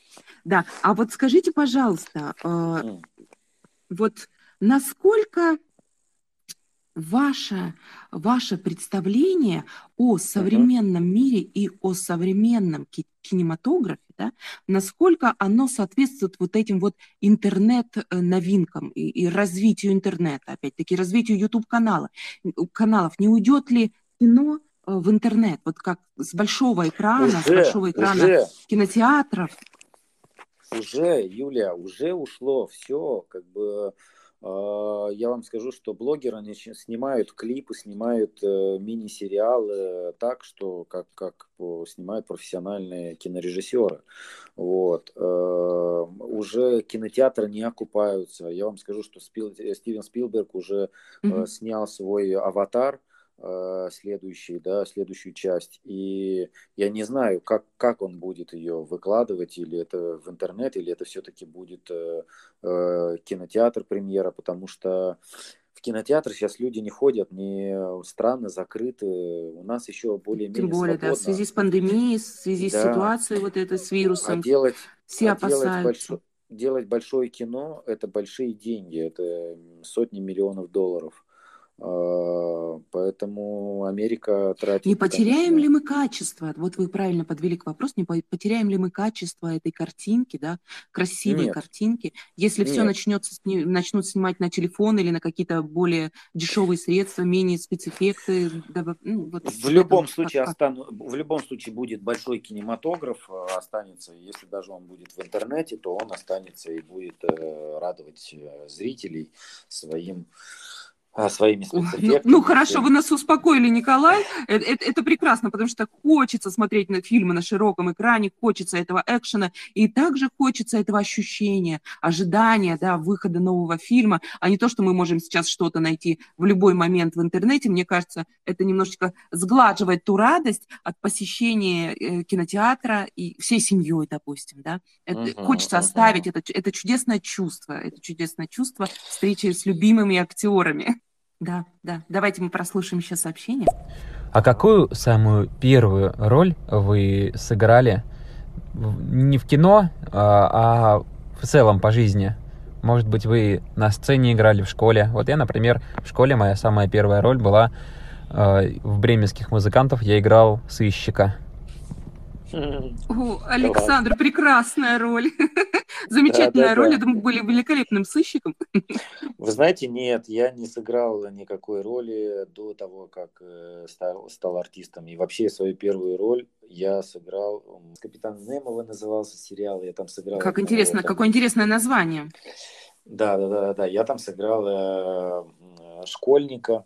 Да, а вот скажите, пожалуйста, э, вот насколько ваше, ваше представление о современном uh-huh. мире и о современном кинематографе, да, насколько оно соответствует вот этим вот интернет-новинкам и, и развитию интернета, опять-таки развитию YouTube-канала, каналов, не уйдет ли кино в интернет, вот как с большого экрана, уже, с большого экрана уже, кинотеатров. Уже, Юля, уже ушло все, как бы а, я вам скажу, что блогеры они снимают клипы, снимают э, мини-сериалы так, что как, как снимают профессиональные кинорежиссеры. Вот. Э, уже кинотеатры не окупаются. Я вам скажу, что Спил, Стивен Спилберг уже mm-hmm. снял свой аватар – Э, следующий, да, следующую часть. И я не знаю, как, как он будет ее выкладывать, или это в интернет, или это все-таки будет э, э, кинотеатр премьера, потому что в кинотеатр сейчас люди не ходят, не страны закрыты, у нас еще более-менее Тем более, свободно. да, в связи с пандемией, в связи да. с ситуацией вот этой с вирусом, а делать, все а опасаются. Делать, большое, делать большое кино – это большие деньги, это сотни миллионов долларов. Поэтому Америка тратит... Не потеряем конечно... ли мы качество? Вот вы правильно подвели к вопросу, не потеряем ли мы качество этой картинки, да, красивой Нет. картинки, если Нет. все начнется, начнут снимать на телефон или на какие-то более дешевые средства, менее спецэффекты? Да, ну, вот в любом этого, случае как, остану... в любом случае будет большой кинематограф а, останется, если даже он будет в интернете, то он останется и будет э, радовать э, зрителей своим своими ну, спецэффектами. Ну, ну хорошо, вы нас успокоили, Николай. Это, это, это прекрасно, потому что хочется смотреть на фильмы на широком экране, хочется этого экшена, и также хочется этого ощущения, ожидания, да, выхода нового фильма, а не то, что мы можем сейчас что-то найти в любой момент в интернете. Мне кажется, это немножечко сглаживает ту радость от посещения э, кинотеатра и всей семьей, допустим, да. Это, uh-huh, хочется uh-huh. оставить это, это чудесное чувство, это чудесное чувство встречи с любимыми актерами. Да, да. Давайте мы прослушаем еще сообщение. А какую самую первую роль вы сыграли не в кино, а, а в целом по жизни? Может быть, вы на сцене играли в школе. Вот я, например, в школе моя самая первая роль была э, в бременских музыкантов. Я играл сыщика. О, Александр, прекрасная роль. Замечательная да, да, роль. Да. Я думаю, были великолепным сыщиком. Вы знаете, нет, я не сыграл никакой роли до того, как э, стал, стал артистом. И вообще свою первую роль я сыграл... «Капитан Немова» назывался сериал. Я там сыграл... Как интересно, там... какое интересное название. Да, да, да, да. Я там сыграл э, школьника.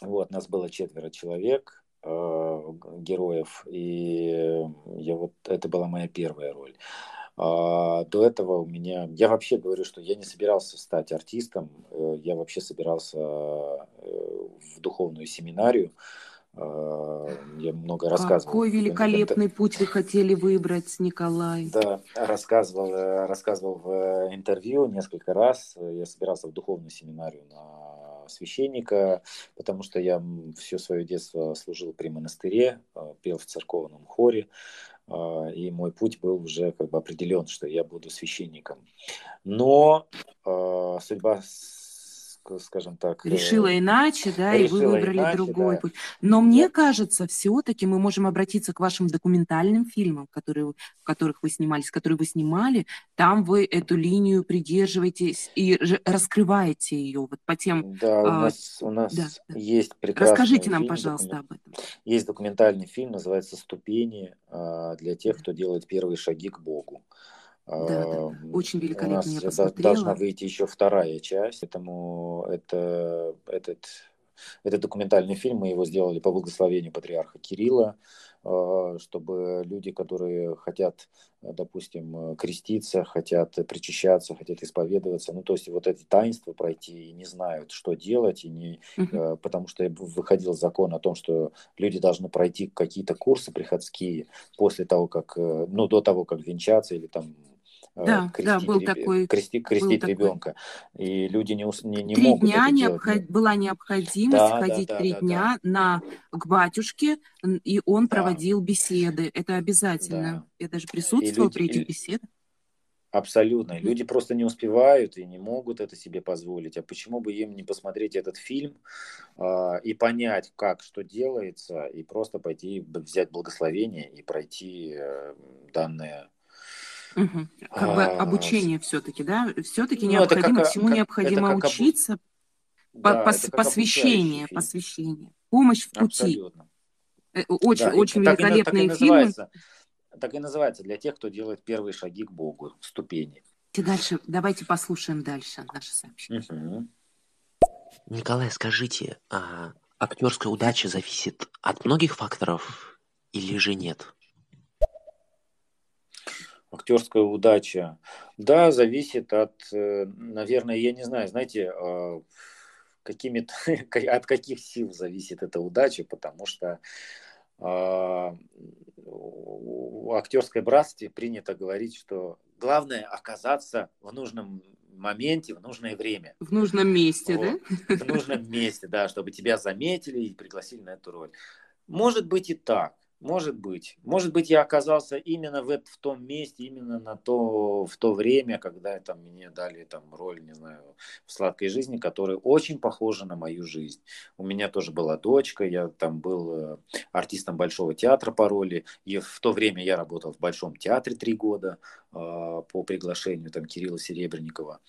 Вот, нас было четверо человек Э, героев, и я вот это была моя первая роль. А, до этого у меня, я вообще говорю, что я не собирался стать артистом, э, я вообще собирался э, в духовную семинарию, я много рассказывал. Какой великолепный это... путь вы хотели выбрать, Николай. Да, рассказывал, рассказывал в интервью несколько раз. Я собирался в духовную семинарию на священника, потому что я все свое детство служил при монастыре, а, пел в церковном хоре, а, и мой путь был уже как бы определен, что я буду священником. Но э, судьба скажем так. Решила э, иначе, да, и вы выбрали иначе, другой да. путь. Но мне да. кажется, все-таки мы можем обратиться к вашим документальным фильмам, которые, в которых вы снимались, которые вы снимали. Там вы эту линию придерживаетесь и раскрываете ее вот по тем. Да, у а, нас, у нас да, есть прекрасный Расскажите нам, фильм, пожалуйста, об этом. Есть документальный фильм, называется «Ступени» а, для тех, кто делает первые шаги к Богу. Да, да, очень великолепно У нас я посмотрела. должна выйти еще вторая часть, поэтому это, этот, этот документальный фильм, мы его сделали по благословению патриарха Кирилла, а, чтобы люди, которые хотят, допустим, креститься, хотят причащаться, хотят исповедоваться, ну, то есть вот эти таинства пройти и не знают, что делать, и не, uh-huh. потому что выходил закон о том, что люди должны пройти какие-то курсы приходские после того, как, э, ну, до того, как венчаться или там да, крестить, да, был такой, крести, крестить был ребенка. Такой. И люди не, не, не три могут дня это необход... делать. была необходимость да, ходить да, да, три да, дня да. На... к батюшке, и он да. проводил беседы. Это обязательно. Да. Я даже присутствовала люди... при этих беседах. Абсолютно. Люди просто не успевают и не могут это себе позволить. А почему бы им не посмотреть этот фильм э, и понять, как что делается, и просто пойти взять благословение и пройти э, данное Угу. Как бы а, обучение все-таки, да? Все-таки ну, необходимо, как, всему как, необходимо учиться. Обу... Да, по, посвящение, посвящение. Помощь в пути. Абсолютно. Очень, да, очень так великолепные и, так и фильмы. Так и называется для тех, кто делает первые шаги к Богу, ступени. Дальше, давайте послушаем дальше наше сообщение. Угу. Николай, скажите, а актерская удача зависит от многих факторов или же нет? Актерская удача, да, зависит от, э, наверное, я не знаю, знаете, а, какими от каких сил зависит эта удача, потому что а, в актерской братстве принято говорить, что главное оказаться в нужном моменте, в нужное время. В нужном месте, вот. да? В нужном месте, да, чтобы тебя заметили и пригласили на эту роль. Может быть и так. Может быть. Может быть, я оказался именно в, в том месте, именно на то, в то время, когда там, мне дали там, роль, не знаю, в «Сладкой жизни», которая очень похожа на мою жизнь. У меня тоже была дочка, я там был э, артистом Большого театра по роли, и в то время я работал в Большом театре три года э, по приглашению там, Кирилла Серебренникова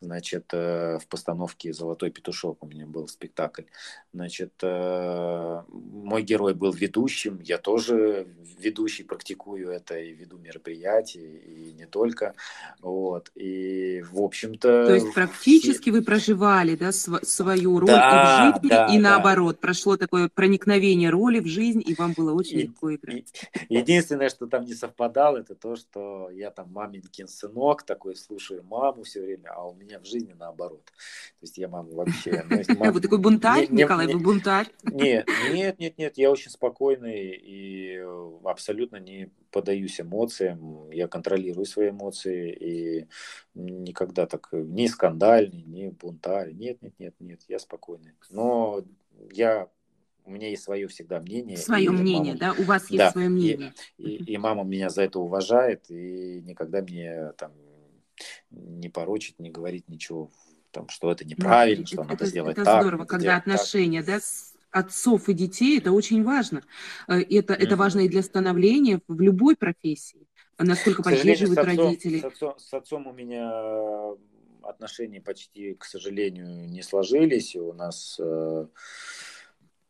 значит, э, в постановке «Золотой петушок» у меня был спектакль. Значит, э, мой герой был ведущим, я тоже ведущий, практикую это и веду мероприятия, и не только. Вот. И, в общем-то... То есть практически вы проживали да, свою роль да, и в жизни, да, и наоборот, да. прошло такое проникновение роли в жизнь, и вам было очень и, легко играть. И, единственное, что там не совпадало, это то, что я там маменькин сынок, такой слушаю маму все время, а у меня меня в жизни наоборот. То есть я маму вообще... Ну, вы такой бунтарь, Николай, вы бунтарь? Нет, нет, нет, нет, я очень спокойный и абсолютно не подаюсь эмоциям, я контролирую свои эмоции и никогда так не скандальный, не бунтарь, нет, нет, нет, нет, я спокойный. Но я у меня есть свое всегда мнение. Свое мнение, мама, да? У вас есть да, свое мнение. И, и, и мама меня за это уважает и никогда мне там не порочить, не говорить ничего, там, что это неправильно, ну, что это, надо это, сделать это так. здорово, когда отношения, так. да, с отцов и детей, это очень важно. Э, это, mm-hmm. это важно и для становления в любой профессии. Насколько поддерживают с отцом, родители. С отцом, с отцом у меня отношения почти, к сожалению, не сложились. У нас э,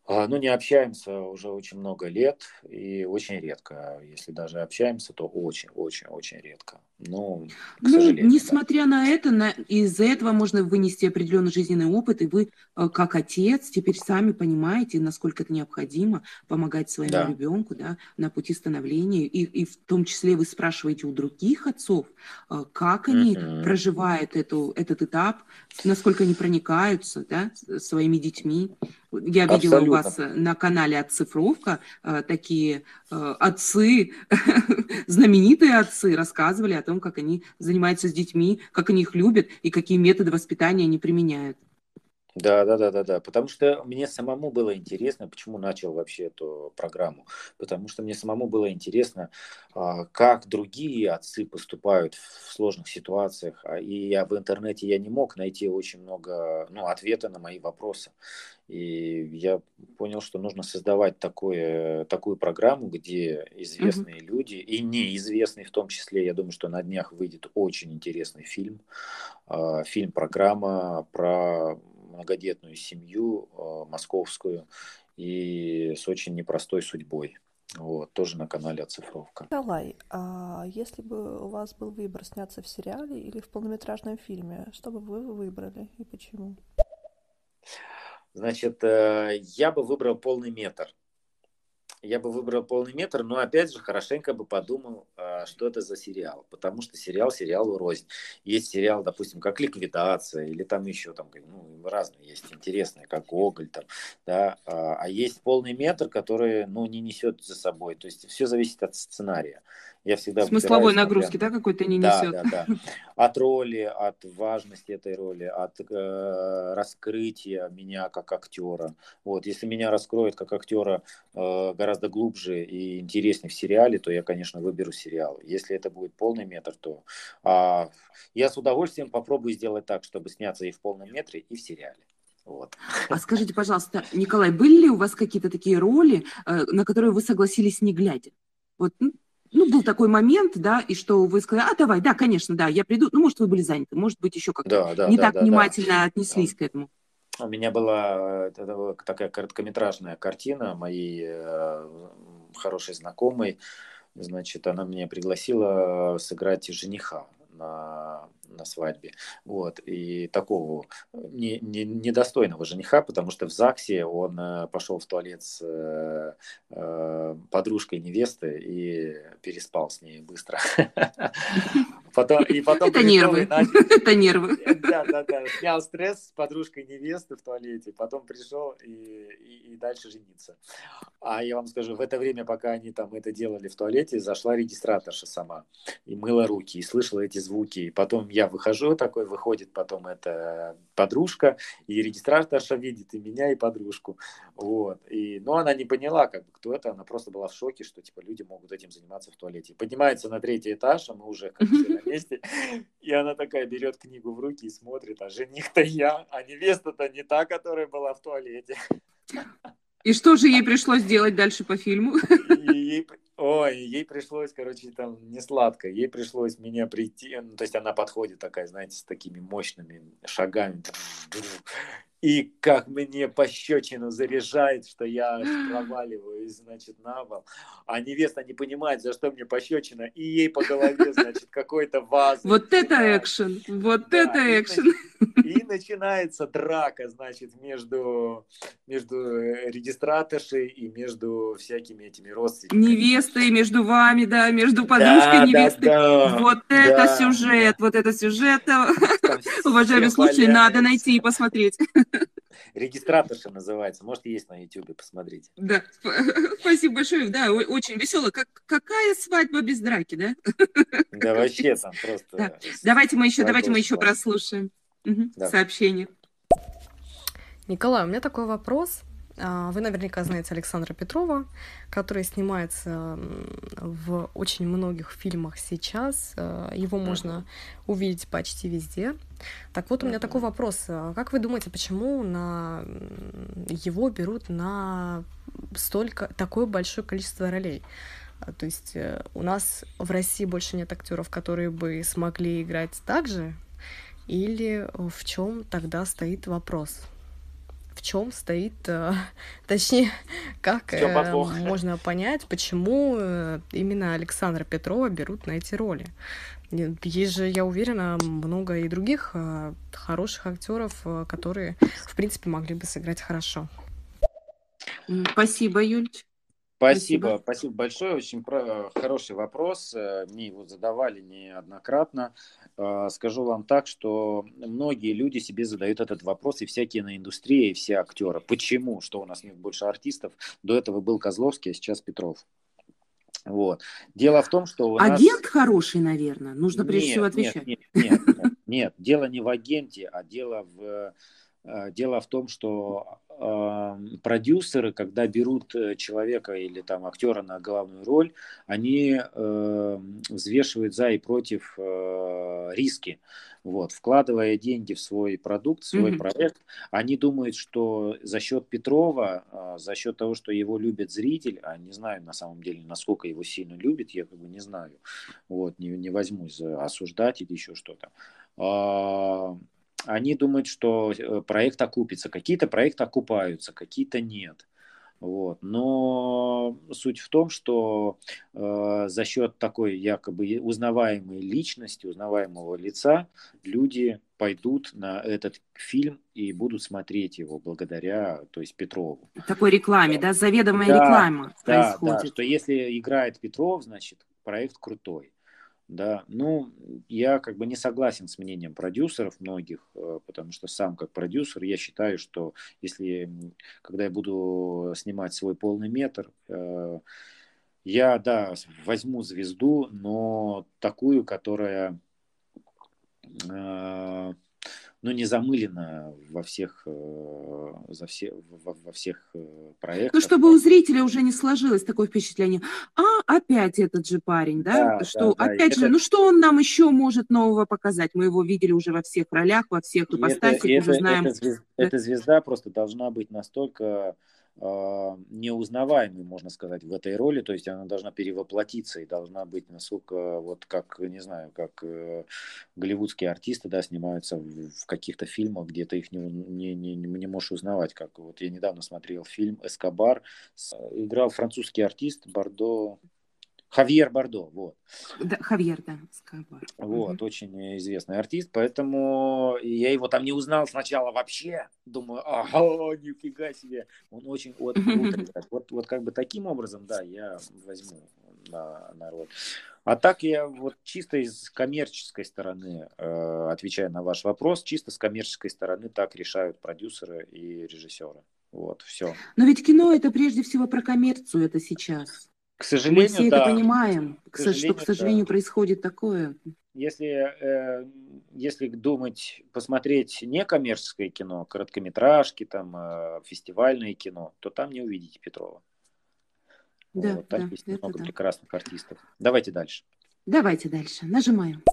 а, ну, не общаемся уже очень много лет и очень редко. Если даже общаемся, то очень-очень-очень редко. Ну, к ну, сожалению. Несмотря да. на это, на, из-за этого можно вынести определенный жизненный опыт, и вы, э, как отец, теперь сами понимаете, насколько это необходимо помогать своему да. ребенку да, на пути становления. И, и в том числе вы спрашиваете у других отцов, э, как они uh-huh. проживают эту, этот этап, насколько они проникаются да, своими детьми. Я видела Абсолютно. у вас э, на канале «Отцифровка» такие отцы, знаменитые отцы, рассказывали о том, как они занимаются с детьми, как они их любят и какие методы воспитания они применяют. Да, да, да, да, да. Потому что мне самому было интересно, почему начал вообще эту программу. Потому что мне самому было интересно, а, как другие отцы поступают в сложных ситуациях. А, и я в интернете я не мог найти очень много ну, ответа на мои вопросы. И я понял, что нужно создавать такое, такую программу, где известные mm-hmm. люди и неизвестные в том числе. Я думаю, что на днях выйдет очень интересный фильм. А, фильм-программа про многодетную семью э, московскую и с очень непростой судьбой. Вот, тоже на канале Оцифровка. Николай, а если бы у вас был выбор сняться в сериале или в полнометражном фильме, что бы вы выбрали и почему? Значит, э, я бы выбрал полный метр я бы выбрал полный метр, но опять же хорошенько бы подумал, а, что это за сериал, потому что сериал сериалу рознь. Есть сериал, допустим, как «Ликвидация» или там еще там, ну, разные есть интересные, как «Гоголь», там, да, а, а есть полный метр, который, ну, не несет за собой, то есть все зависит от сценария. Я всегда Смысловой нагрузки, да, какой-то не несет? Да, да, да. От роли, от важности этой роли, от э, раскрытия меня как актера. Вот, если меня раскроют как актера э, гораздо глубже и интереснее в сериале, то я, конечно, выберу сериал. Если это будет полный метр, то э, я с удовольствием попробую сделать так, чтобы сняться и в полном метре, и в сериале. Вот. А скажите, пожалуйста, Николай, были ли у вас какие-то такие роли, э, на которые вы согласились не глядя? Вот ну, был такой момент, да, и что вы сказали, а, давай, да, конечно, да, я приду. Ну, может, вы были заняты, может быть, еще как-то да, да, не да, так да, внимательно да. отнеслись к этому. у меня была это, такая короткометражная картина моей э, хорошей знакомой. Значит, она меня пригласила сыграть жениха на на свадьбе. Вот. И такого не, не, недостойного жениха, потому что в ЗАГСе он э, пошел в туалет с э, э, подружкой невесты и переспал с ней быстро. Потом, и потом это нервы. Начал... Это нервы. Да, да, да. Снял стресс с подружкой невесты в туалете, потом пришел и, и, и дальше жениться. А я вам скажу, в это время, пока они там это делали в туалете, зашла регистраторша сама и мыла руки, и слышала эти звуки. И потом я выхожу такой, выходит потом эта подружка, и регистраторша видит и меня, и подружку. Вот. И, но она не поняла, как бы, кто это, она просто была в шоке, что типа люди могут этим заниматься в туалете. Поднимается на третий этаж, а мы уже как на месте, и она такая берет книгу в руки и смотрит, а жених-то я, а невеста-то не та, которая была в туалете. И что же ей пришлось делать дальше по фильму? И ей, ой, ей пришлось, короче, там не сладко. Ей пришлось меня прийти. Ну, то есть она подходит такая, знаете, с такими мощными шагами и как мне пощечину заряжает, что я проваливаюсь, значит, на пол. А невеста не понимает, за что мне пощечина, и ей по голове, значит, какой-то ваз. Вот это экшен, вот да, это экшен. И начинается драка, значит, между, между регистраторшей и между всякими этими родственниками. Невестой, между вами, да, между подружкой да, невесты. Да, да, вот да. это сюжет, вот это сюжет. Уважаемый случай, надо найти и посмотреть. Регистраторша называется. Может, есть на YouTube, посмотрите. Да, спасибо большое. Да, очень весело. Как, какая свадьба без драки, да? Да, вообще там просто... Да. Давайте мы еще, давайте мы еще прослушаем угу. да. сообщение. Николай, у меня такой вопрос. А, вы наверняка знаете Александра Петрова, который снимается в очень многих фильмах сейчас. А, его можно увидеть почти везде. Так вот, у меня такой вопрос. А как вы думаете, почему на его берут на столько, такое большое количество ролей? То есть э, у нас в России больше нет актеров, которые бы смогли играть так же? Или в чем тогда стоит вопрос? В чем стоит, э, точнее, как э, можно понять, почему э, именно Александра Петрова берут на эти роли. Есть же, я уверена, много и других хороших актеров, которые, в принципе, могли бы сыграть хорошо. Спасибо, Юль. Спасибо, спасибо, большое. Очень хороший вопрос. Э, мне его задавали неоднократно. Э, скажу вам так, что многие люди себе задают этот вопрос, и вся киноиндустрия, и все актеры. Почему? Что у нас нет больше артистов? До этого был Козловский, а сейчас Петров. Вот. Дело в том, что у Агент нас... хороший, наверное. Нужно прежде нет, всего отвечать. Нет, нет, нет, нет, дело не в агенте, а дело в Э, дело в том, что э, продюсеры, когда берут э, человека или там актера на главную роль, они э, взвешивают за и против э, риски. Вот, вкладывая деньги в свой продукт, в свой mm-hmm. проект, они думают, что за счет Петрова, э, за счет того, что его любит зритель, а не знаю на самом деле, насколько его сильно любит, я как бы не знаю, вот, не, не возьмусь осуждать или еще что-то а, они думают, что э, проект окупится. Какие-то проекты окупаются, какие-то нет. Вот. Но суть в том, что э, за счет такой якобы узнаваемой личности, узнаваемого лица, люди пойдут на этот фильм и будут смотреть его благодаря, то есть Петрову. Такой рекламе, да, заведомая да, реклама да, происходит. Да, что если играет Петров, значит проект крутой. Да, ну, я как бы не согласен с мнением продюсеров многих, э, потому что сам как продюсер я считаю, что если, когда я буду снимать свой полный метр, э, я, да, возьму звезду, но такую, которая э, ну, не замылено во всех, э, за все, во, во всех э, проектах. Ну, чтобы у зрителя уже не сложилось такое впечатление, а, опять этот же парень, да, да что да, опять да. же, это... ну, что он нам еще может нового показать? Мы его видели уже во всех ролях, во всех ипостасях, уже это, знаем. Эта звезда, эта звезда просто должна быть настолько неузнаваемой, можно сказать, в этой роли, то есть она должна перевоплотиться и должна быть насколько, вот как, не знаю, как э, голливудские артисты, да, снимаются в, каких-то фильмах, где ты их не, не, не, не можешь узнавать, как вот я недавно смотрел фильм «Эскобар», играл французский артист Бордо, Хавьер Бардо, вот. Да, Хавьер, да, Скобар. Вот, угу. очень известный артист, поэтому я его там не узнал сначала вообще. Думаю, ага, нифига себе. Он очень вот, вот, вот как бы таким образом, да, я возьму на, на роль. А так я вот чисто из коммерческой стороны, э, отвечая на ваш вопрос, чисто с коммерческой стороны так решают продюсеры и режиссеры. Вот, все. Но ведь кино это прежде всего про коммерцию, это сейчас. К сожалению, Мы все да. это понимаем, к что, к сожалению, да. происходит такое. Если, э, если думать, посмотреть некоммерческое кино, короткометражки, там, э, фестивальное кино, то там не увидите Петрова. Да, вот, там да, есть много да. прекрасных артистов. Давайте дальше. Давайте дальше. Нажимаем.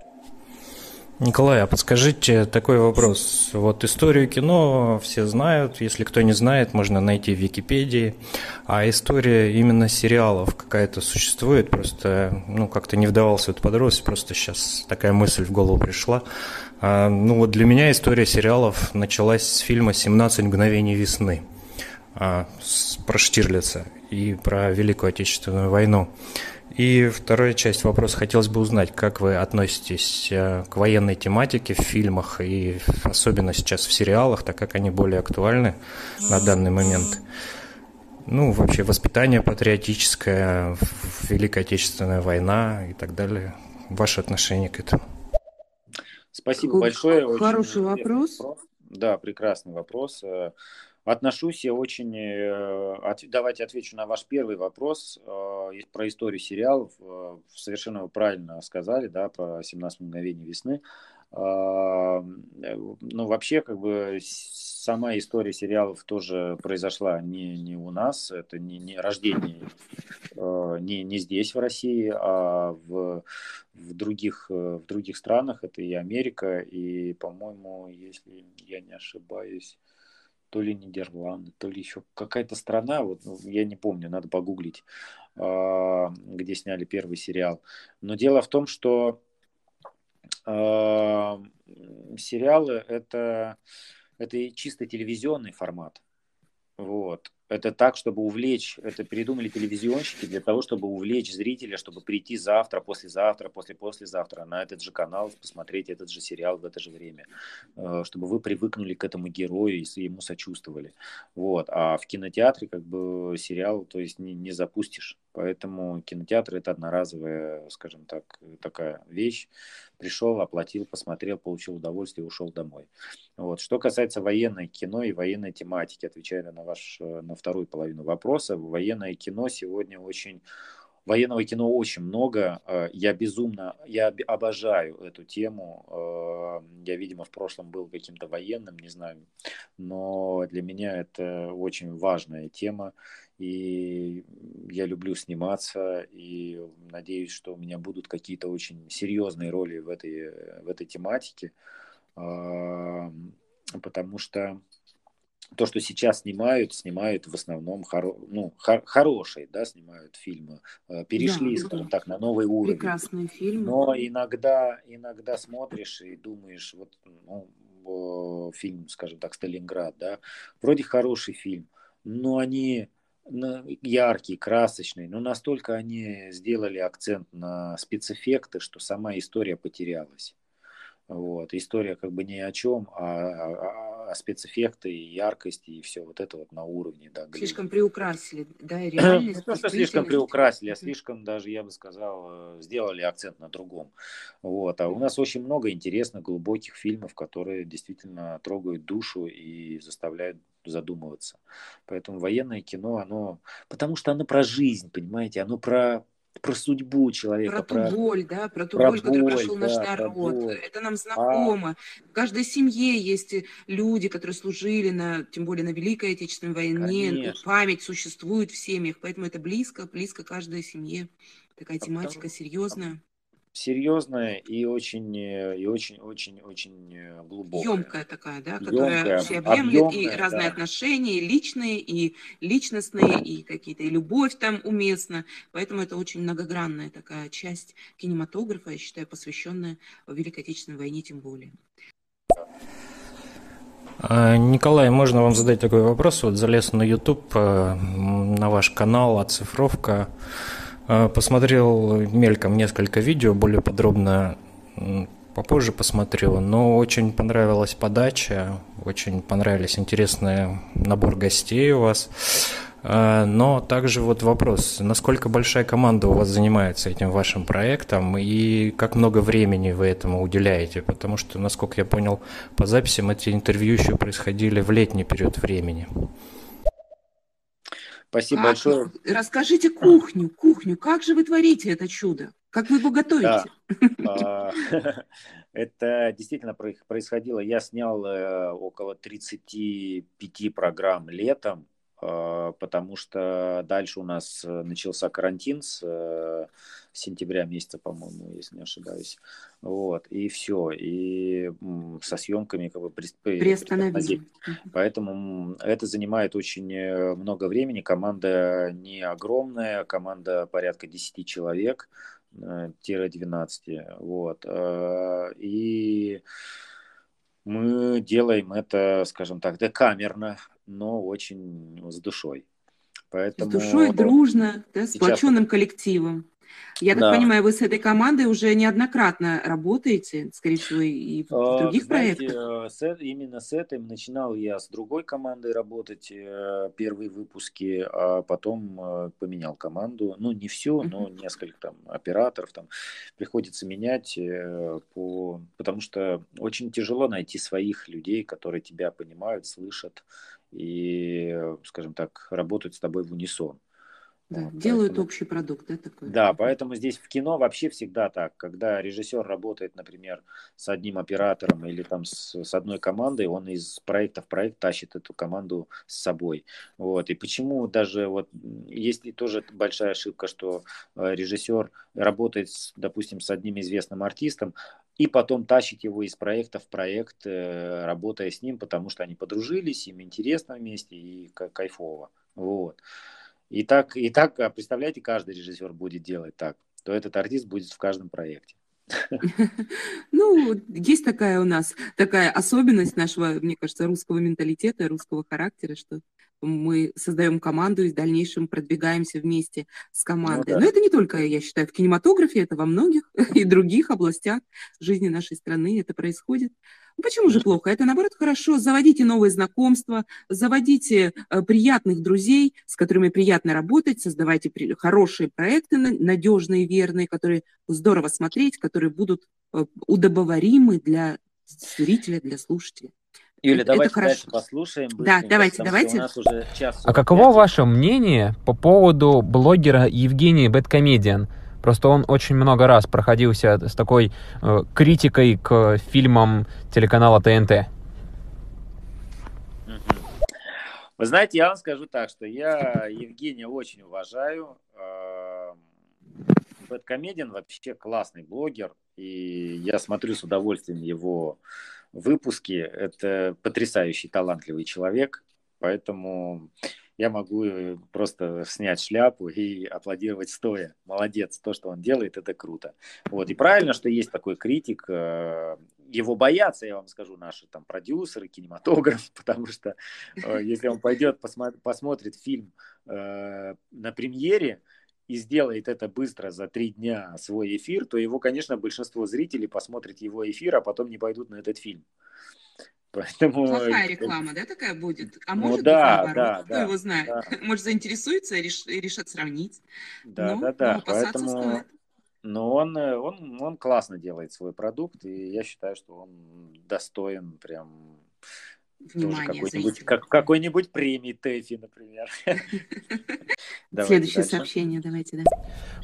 Николай, а подскажите такой вопрос. Вот историю кино все знают, если кто не знает, можно найти в Википедии. А история именно сериалов какая-то существует? Просто, ну, как-то не вдавался в эту подробность, просто сейчас такая мысль в голову пришла. А, ну, вот для меня история сериалов началась с фильма «17 мгновений весны» а, про Штирлица и про Великую Отечественную войну. И вторая часть вопроса хотелось бы узнать, как вы относитесь э, к военной тематике в фильмах и особенно сейчас в сериалах, так как они более актуальны на данный момент. Ну, вообще воспитание патриотическое, Великая Отечественная война и так далее. Ваше отношение к этому? Спасибо большое. Хороший вопрос. вопрос. Да, прекрасный вопрос. Отношусь я очень... Э, давайте отвечу на ваш первый вопрос э, про историю сериалов. Э, совершенно вы правильно сказали, да, про 17 мгновений весны. Ну, вообще, как бы, сама история сериалов тоже произошла не, не у нас, это не, не рождение не, не здесь, в России, а в, в, других, в других странах. Это и Америка, и, по-моему, если я не ошибаюсь, то ли Нидерланды, то ли еще какая-то страна, вот я не помню, надо погуглить, а, где сняли первый сериал. Но дело в том, что а, сериалы это, это чисто телевизионный формат. Вот. Это так, чтобы увлечь, это придумали телевизионщики для того, чтобы увлечь зрителя, чтобы прийти завтра, послезавтра, после-послезавтра на этот же канал, посмотреть этот же сериал в это же время, э, чтобы вы привыкнули к этому герою и ему сочувствовали. Вот. А в кинотеатре как бы сериал, то есть не, не запустишь. Поэтому кинотеатр это одноразовая, скажем так, такая вещь. Пришел, оплатил, посмотрел, получил удовольствие, ушел домой. Вот. Что касается военной кино и военной тематики, отвечая на ваш на вторую половину вопроса. Военное кино сегодня очень... Военного кино очень много. Э, я безумно, я обожаю эту тему. Э, я, видимо, в прошлом был каким-то военным, не знаю. Но для меня это очень важная тема. И я люблю сниматься, и надеюсь, что у меня будут какие-то очень серьезные роли в этой, в этой тематике. Э, потому что то, что сейчас снимают, снимают в основном хоро, ну, хор, хорошие, да, снимают фильмы, э, перешли, да, скажем так, на новый уровень. Прекрасные фильмы. Но иногда, иногда смотришь и думаешь, вот, ну, фильм, скажем так, Сталинград, да, вроде хороший фильм, но они яркие, красочные, но настолько они сделали акцент на спецэффекты, что сама история потерялась. Вот. История как бы ни о чем, а, а, а спецэффекты и яркости и все вот это вот на уровне. Да, слишком приукрасили, да, реальность. Не то, что слишком приукрасили, а слишком даже, я бы сказал, э, сделали акцент на другом. Вот. А у нас очень много интересных, глубоких фильмов, которые действительно трогают душу и заставляют задумываться. Поэтому военное кино, оно... Потому что оно про жизнь, понимаете, оно про про судьбу человека. Про, про ту боль, да, про ту про боль, которую прошел да, наш народ. Это нам знакомо. А... В каждой семье есть люди, которые служили, на, тем более на Великой Отечественной войне. Конечно. Память существует в семьях, поэтому это близко, близко каждой семье. Такая а тематика потому... серьезная. Серьезная и очень, и очень, очень, очень глубокая. Емкая такая, да, которая Емкая, всеобъемлет и разные да. отношения, и личные, и личностные, и какие-то, и любовь там уместна. Поэтому это очень многогранная такая часть кинематографа, я считаю, посвященная Великой Отечественной войне тем более. А, Николай, можно вам задать такой вопрос? Вот залез на YouTube, э, на ваш канал «Оцифровка». Э, посмотрел мельком несколько видео, более подробно попозже посмотрел, но очень понравилась подача, очень понравились интересный набор гостей у вас. А, но также вот вопрос, насколько большая команда у вас занимается этим вашим проектом и как много времени вы этому уделяете? Потому что, насколько я понял, по записям эти интервью еще происходили в летний период времени. Спасибо как? большое. Расскажите кухню, кухню. Как же вы творите это чудо? Как вы его готовите? Да. Это действительно происходило. Я снял э, около 35 программ летом а, потому что дальше у нас э, начался карантин с э, сентября месяца, по-моему, если не ошибаюсь. Вот, и все. И со съемками как бы приостановили. Поэтому это занимает очень э, много времени. Команда не огромная, команда порядка 10 человек, тире 12. Вот. И мы делаем это, скажем так, декамерно, но очень с душой. Поэтому... С душой, дружно, да, с сплоченным коллективом. Я так да. понимаю, вы с этой командой уже неоднократно работаете, скорее всего, и в а, других Знаете, проектах? С, именно с этим начинал я с другой командой работать, э, первые выпуски, а потом э, поменял команду. Ну, не все, но несколько там операторов там приходится менять, э, по... потому что очень тяжело найти своих людей, которые тебя понимают, слышат и, скажем так, работают с тобой в унисон. Да, вот, делают поэтому... общий продукт, да, такой? Да, поэтому здесь в кино вообще всегда так, когда режиссер работает, например, с одним оператором или там с, с одной командой, он из проекта в проект тащит эту команду с собой. Вот. И почему даже вот есть тоже большая ошибка, что э, режиссер работает, с, допустим, с одним известным артистом, и потом тащит его из проекта в проект, э, работая с ним, потому что они подружились, им интересно вместе и кайфово. Вот. И так, и так, а представляете, каждый режиссер будет делать так, то этот артист будет в каждом проекте. Ну, есть такая у нас, такая особенность нашего, мне кажется, русского менталитета, русского характера, что мы создаем команду и в дальнейшем продвигаемся вместе с ну командой. Ну, да. Но это не только, я считаю, в кинематографе, это во многих и других областях жизни нашей страны это происходит. Ну, почему же плохо? Это, наоборот, хорошо. Заводите новые знакомства, заводите э, приятных друзей, с которыми приятно работать, создавайте при... хорошие проекты, надежные, верные, которые здорово смотреть, которые будут э, удобоваримы для зрителя, для слушателя. Юля, это давайте хорошо. дальше послушаем. Да, давайте, давайте. а каково ваше мнение по поводу блогера Евгения Бэткомедиан? Просто он очень много раз проходился с такой э, критикой к фильмам телеканала ТНТ. Вы знаете, я вам скажу так, что я Евгения очень уважаю. Бэткомедиан вообще классный блогер, и я смотрю с удовольствием его выпуски. Это потрясающий, талантливый человек, поэтому я могу э, просто снять шляпу и аплодировать стоя. Молодец, то, что он делает, это круто. Вот. И правильно, что есть такой критик. Э, его боятся, я вам скажу, наши там продюсеры, кинематограф, потому что э, если он пойдет, посмотрит фильм на премьере, и сделает это быстро за три дня свой эфир, то его, конечно, большинство зрителей посмотрит его эфир, а потом не пойдут на этот фильм. Поэтому... Плохая реклама, да, такая будет? А ну может ну, да, быть, наоборот, да, кто да, его знает? Да. Может, заинтересуется и реш... решат сравнить. Да, ну, да, да. Поэтому... Стоит. Но он, он, он классно делает свой продукт, и я считаю, что он достоин прям Внимание, какой-нибудь, как, какой-нибудь премии ТЭФИ, например. Следующее сообщение, давайте, да.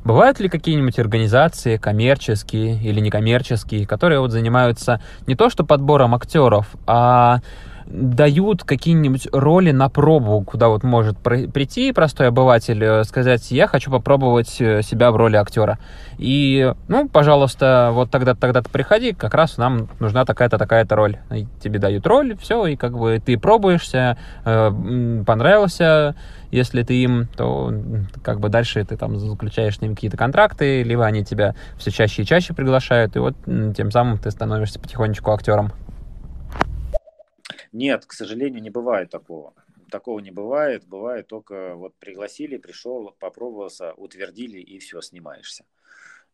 Бывают ли какие-нибудь организации, коммерческие или некоммерческие, которые вот занимаются не то что подбором актеров, а дают какие-нибудь роли на пробу, куда вот может прийти простой обыватель, э, сказать, я хочу попробовать э, себя в роли актера. И, ну, пожалуйста, вот тогда тогда ты приходи, как раз нам нужна такая-то, такая-то роль. И тебе дают роль, все, и как бы ты пробуешься, э, понравился, если ты им, то как бы дальше ты там заключаешь с ним какие-то контракты, либо они тебя все чаще и чаще приглашают, и вот тем самым ты становишься потихонечку актером. Нет, к сожалению, не бывает такого. Такого не бывает. Бывает только вот пригласили, пришел, попробовался, утвердили и все, снимаешься.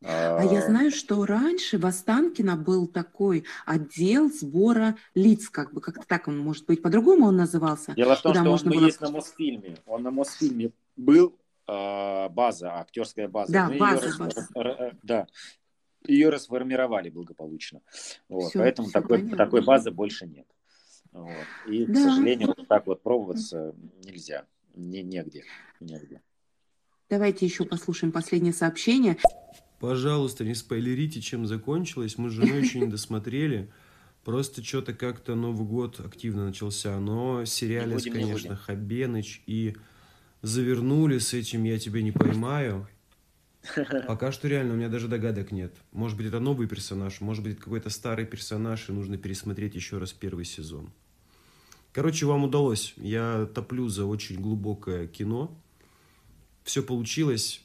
А я а. знаю, что раньше в Останкино был такой отдел сбора лиц, как бы как-то так он, может быть, по-другому он назывался. Дело в том, что он было... есть на Мосфильме. Он на Мосфильме был, а, база, актерская база. Да, база, ее база. Э, да, ее расформировали благополучно. Вот, все, поэтому все такой, такой базы больше нет. Вот. И, да. к сожалению, вот так вот пробоваться нельзя. Не, негде. негде. Давайте еще послушаем последнее сообщение. Пожалуйста, не спойлерите, чем закончилось. Мы с женой еще не досмотрели. Просто что-то как-то Новый год активно начался. Но сериалец, конечно, Хабеныч и завернули с этим «Я тебя не поймаю». Пока что реально у меня даже догадок нет. Может быть, это новый персонаж, может быть, это какой-то старый персонаж, и нужно пересмотреть еще раз первый сезон. Короче, вам удалось. Я топлю за очень глубокое кино. Все получилось.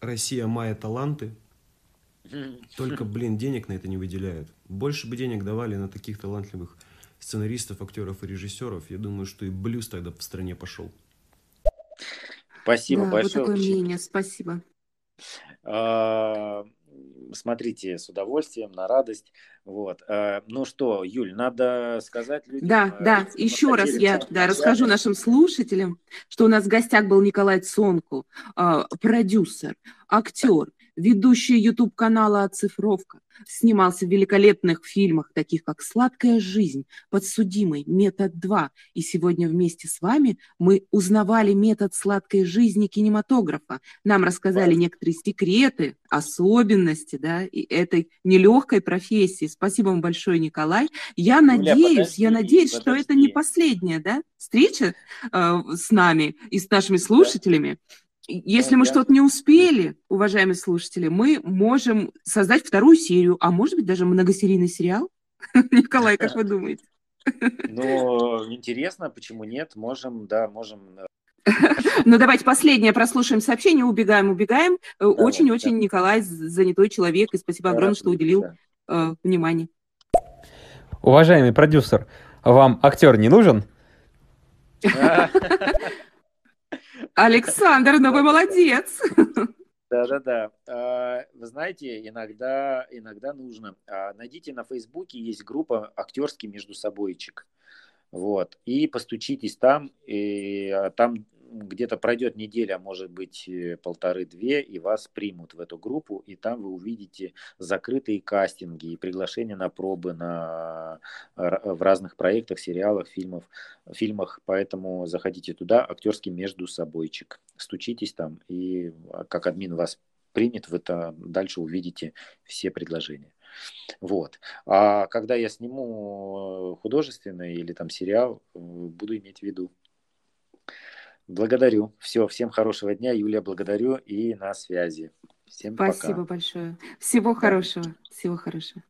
Россия Майя таланты. Только, блин, денег на это не выделяют. Больше бы денег давали на таких талантливых сценаристов, актеров и режиссеров. Я думаю, что и блюз тогда по стране пошел. Спасибо да, большое. Вот такое мнение, спасибо. Смотрите с удовольствием, на радость. Вот. А, ну что, Юль, надо сказать людям... Да, э, да, еще раз я да, расскажу нашим слушателям, что у нас в гостях был Николай Цонку, а, продюсер, актер, ведущий YouTube-канала «Оцифровка», снимался в великолепных фильмах, таких как «Сладкая жизнь», «Подсудимый», «Метод 2». И сегодня вместе с вами мы узнавали метод сладкой жизни кинематографа. Нам рассказали некоторые секреты, особенности да, и этой нелегкой профессии. Спасибо вам большое, Николай. Я надеюсь, подожди, я надеюсь, подожди. что это не последняя да, встреча э, с нами и с нашими слушателями. Если мы что-то не успели, уважаемые слушатели, мы можем создать вторую серию, а может быть даже многосерийный сериал. Николай, как вы думаете? Ну, интересно, почему нет? Можем, да, можем. Э, ну, давайте последнее прослушаем сообщение, убегаем, убегаем. Очень-очень да. Николай занятой человек, и спасибо огромное, что уделил э, внимание. Уважаемый продюсер, вам актер не нужен? Александр, ну вы молодец. Да-да-да. А, вы знаете, иногда, иногда нужно. А, найдите на Фейсбуке, есть группа «Актерский между собойчик». Вот. И постучитесь там, и а, там где-то пройдет неделя, может быть, э, полторы-две, и вас примут в эту группу, и там вы увидите закрытые кастинги и приглашения на пробы на, в разных проектах, сериалах, фильмов, фильмах. Поэтому заходите туда, актерский между собойчик. Стучитесь там, и а, как админ вас примет, вы это дальше увидите все предложения. Вот. А когда я сниму э, художественный или там сериал, э, буду иметь в виду. Благодарю. Все, всем хорошего дня. Юлия, благодарю и на связи. Всем Спасибо пока. большое. Всего хорошего. Всего хорошего.